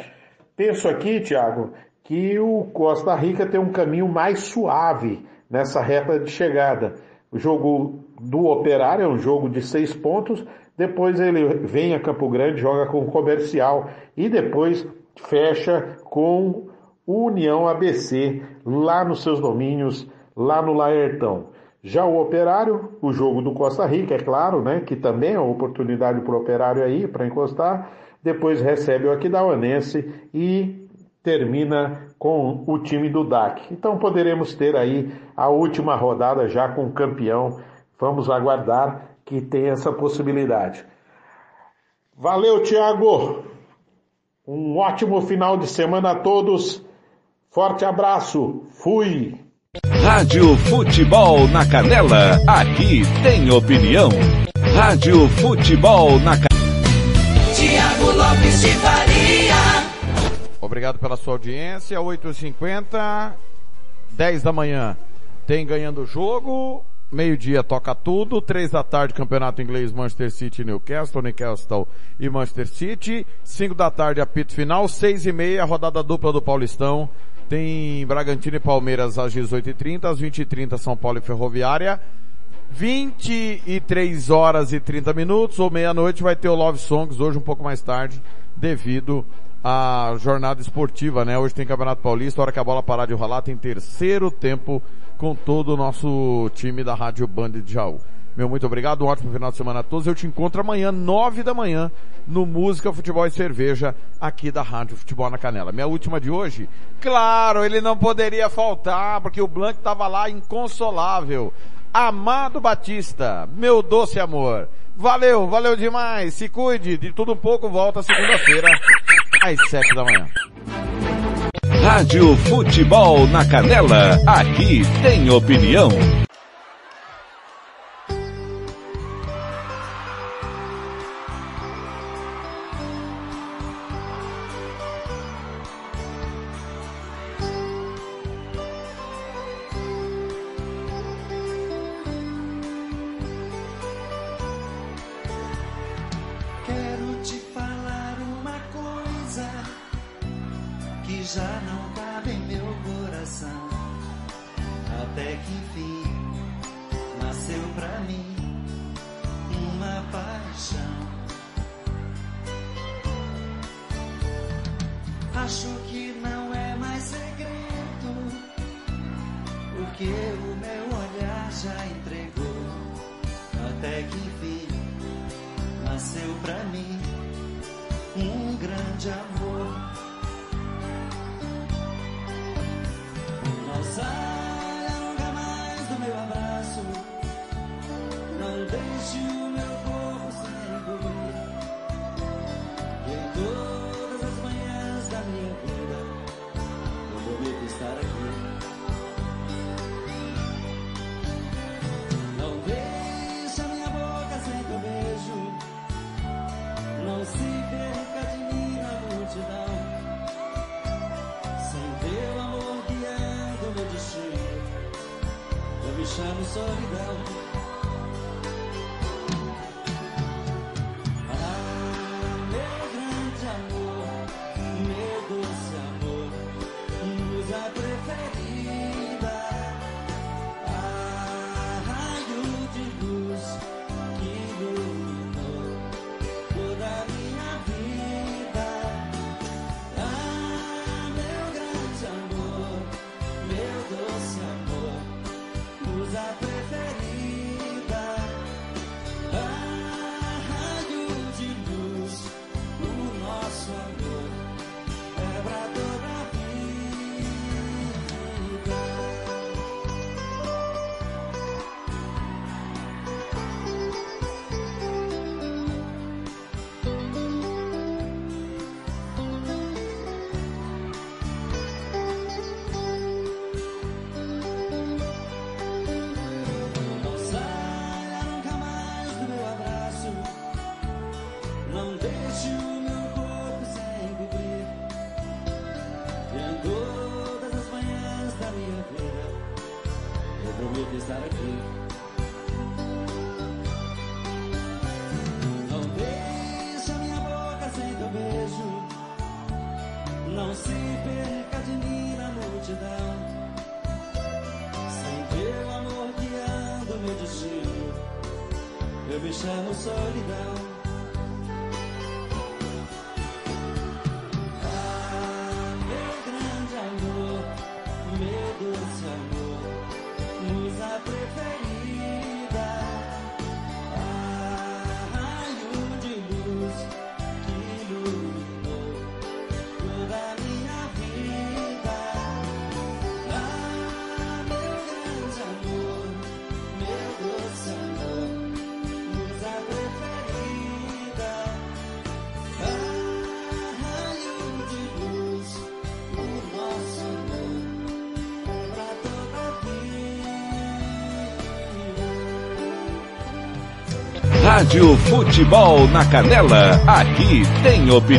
Penso aqui, Thiago, que o Costa Rica tem um caminho mais suave nessa reta de chegada. O jogo do Operário é um jogo de seis pontos, depois ele vem a Campo Grande, joga com o Comercial e depois fecha com União ABC lá nos seus domínios, lá no Laertão. Já o Operário, o jogo do Costa Rica, é claro, né, que também é uma oportunidade para o Operário aí, para encostar, depois recebe o Aquidauanense e termina com o time do DAC. Então poderemos ter aí a última rodada já com o campeão. Vamos aguardar que tenha essa possibilidade. Valeu, Thiago! Um ótimo final de semana a todos. Forte abraço. Fui! Rádio Futebol na Canela. Aqui tem opinião. Rádio Futebol na Canela. Tiago Lopes de. Obrigado pela sua audiência. 8h50, 10 da manhã. Tem ganhando o jogo. Meio-dia toca tudo. Três da tarde, campeonato inglês, Manchester City Newcastle, Newcastle e Manchester City. Cinco da tarde, apito final. Seis e meia, rodada dupla do Paulistão. Tem Bragantino e Palmeiras às 18h30, às 20h30 São Paulo e Ferroviária. 23 horas e 30 minutos ou meia-noite vai ter o Love Songs, hoje um pouco mais tarde, devido à jornada esportiva, né? Hoje tem Campeonato Paulista, a hora que a bola parar de rolar, tem terceiro tempo com todo o nosso time da Rádio Band de Jaú. Meu muito obrigado, um ótimo final de semana a todos. Eu te encontro amanhã, nove da manhã, no Música, Futebol e Cerveja, aqui da Rádio Futebol na Canela. Minha última de hoje? Claro, ele não poderia faltar, porque o Blanc estava lá inconsolável. Amado Batista, meu doce amor. Valeu, valeu demais. Se cuide, de tudo um pouco, volta segunda-feira, às sete da manhã. Rádio Futebol na Canela. Aqui tem opinião. Até me Rádio Futebol na Canela, aqui tem opinião.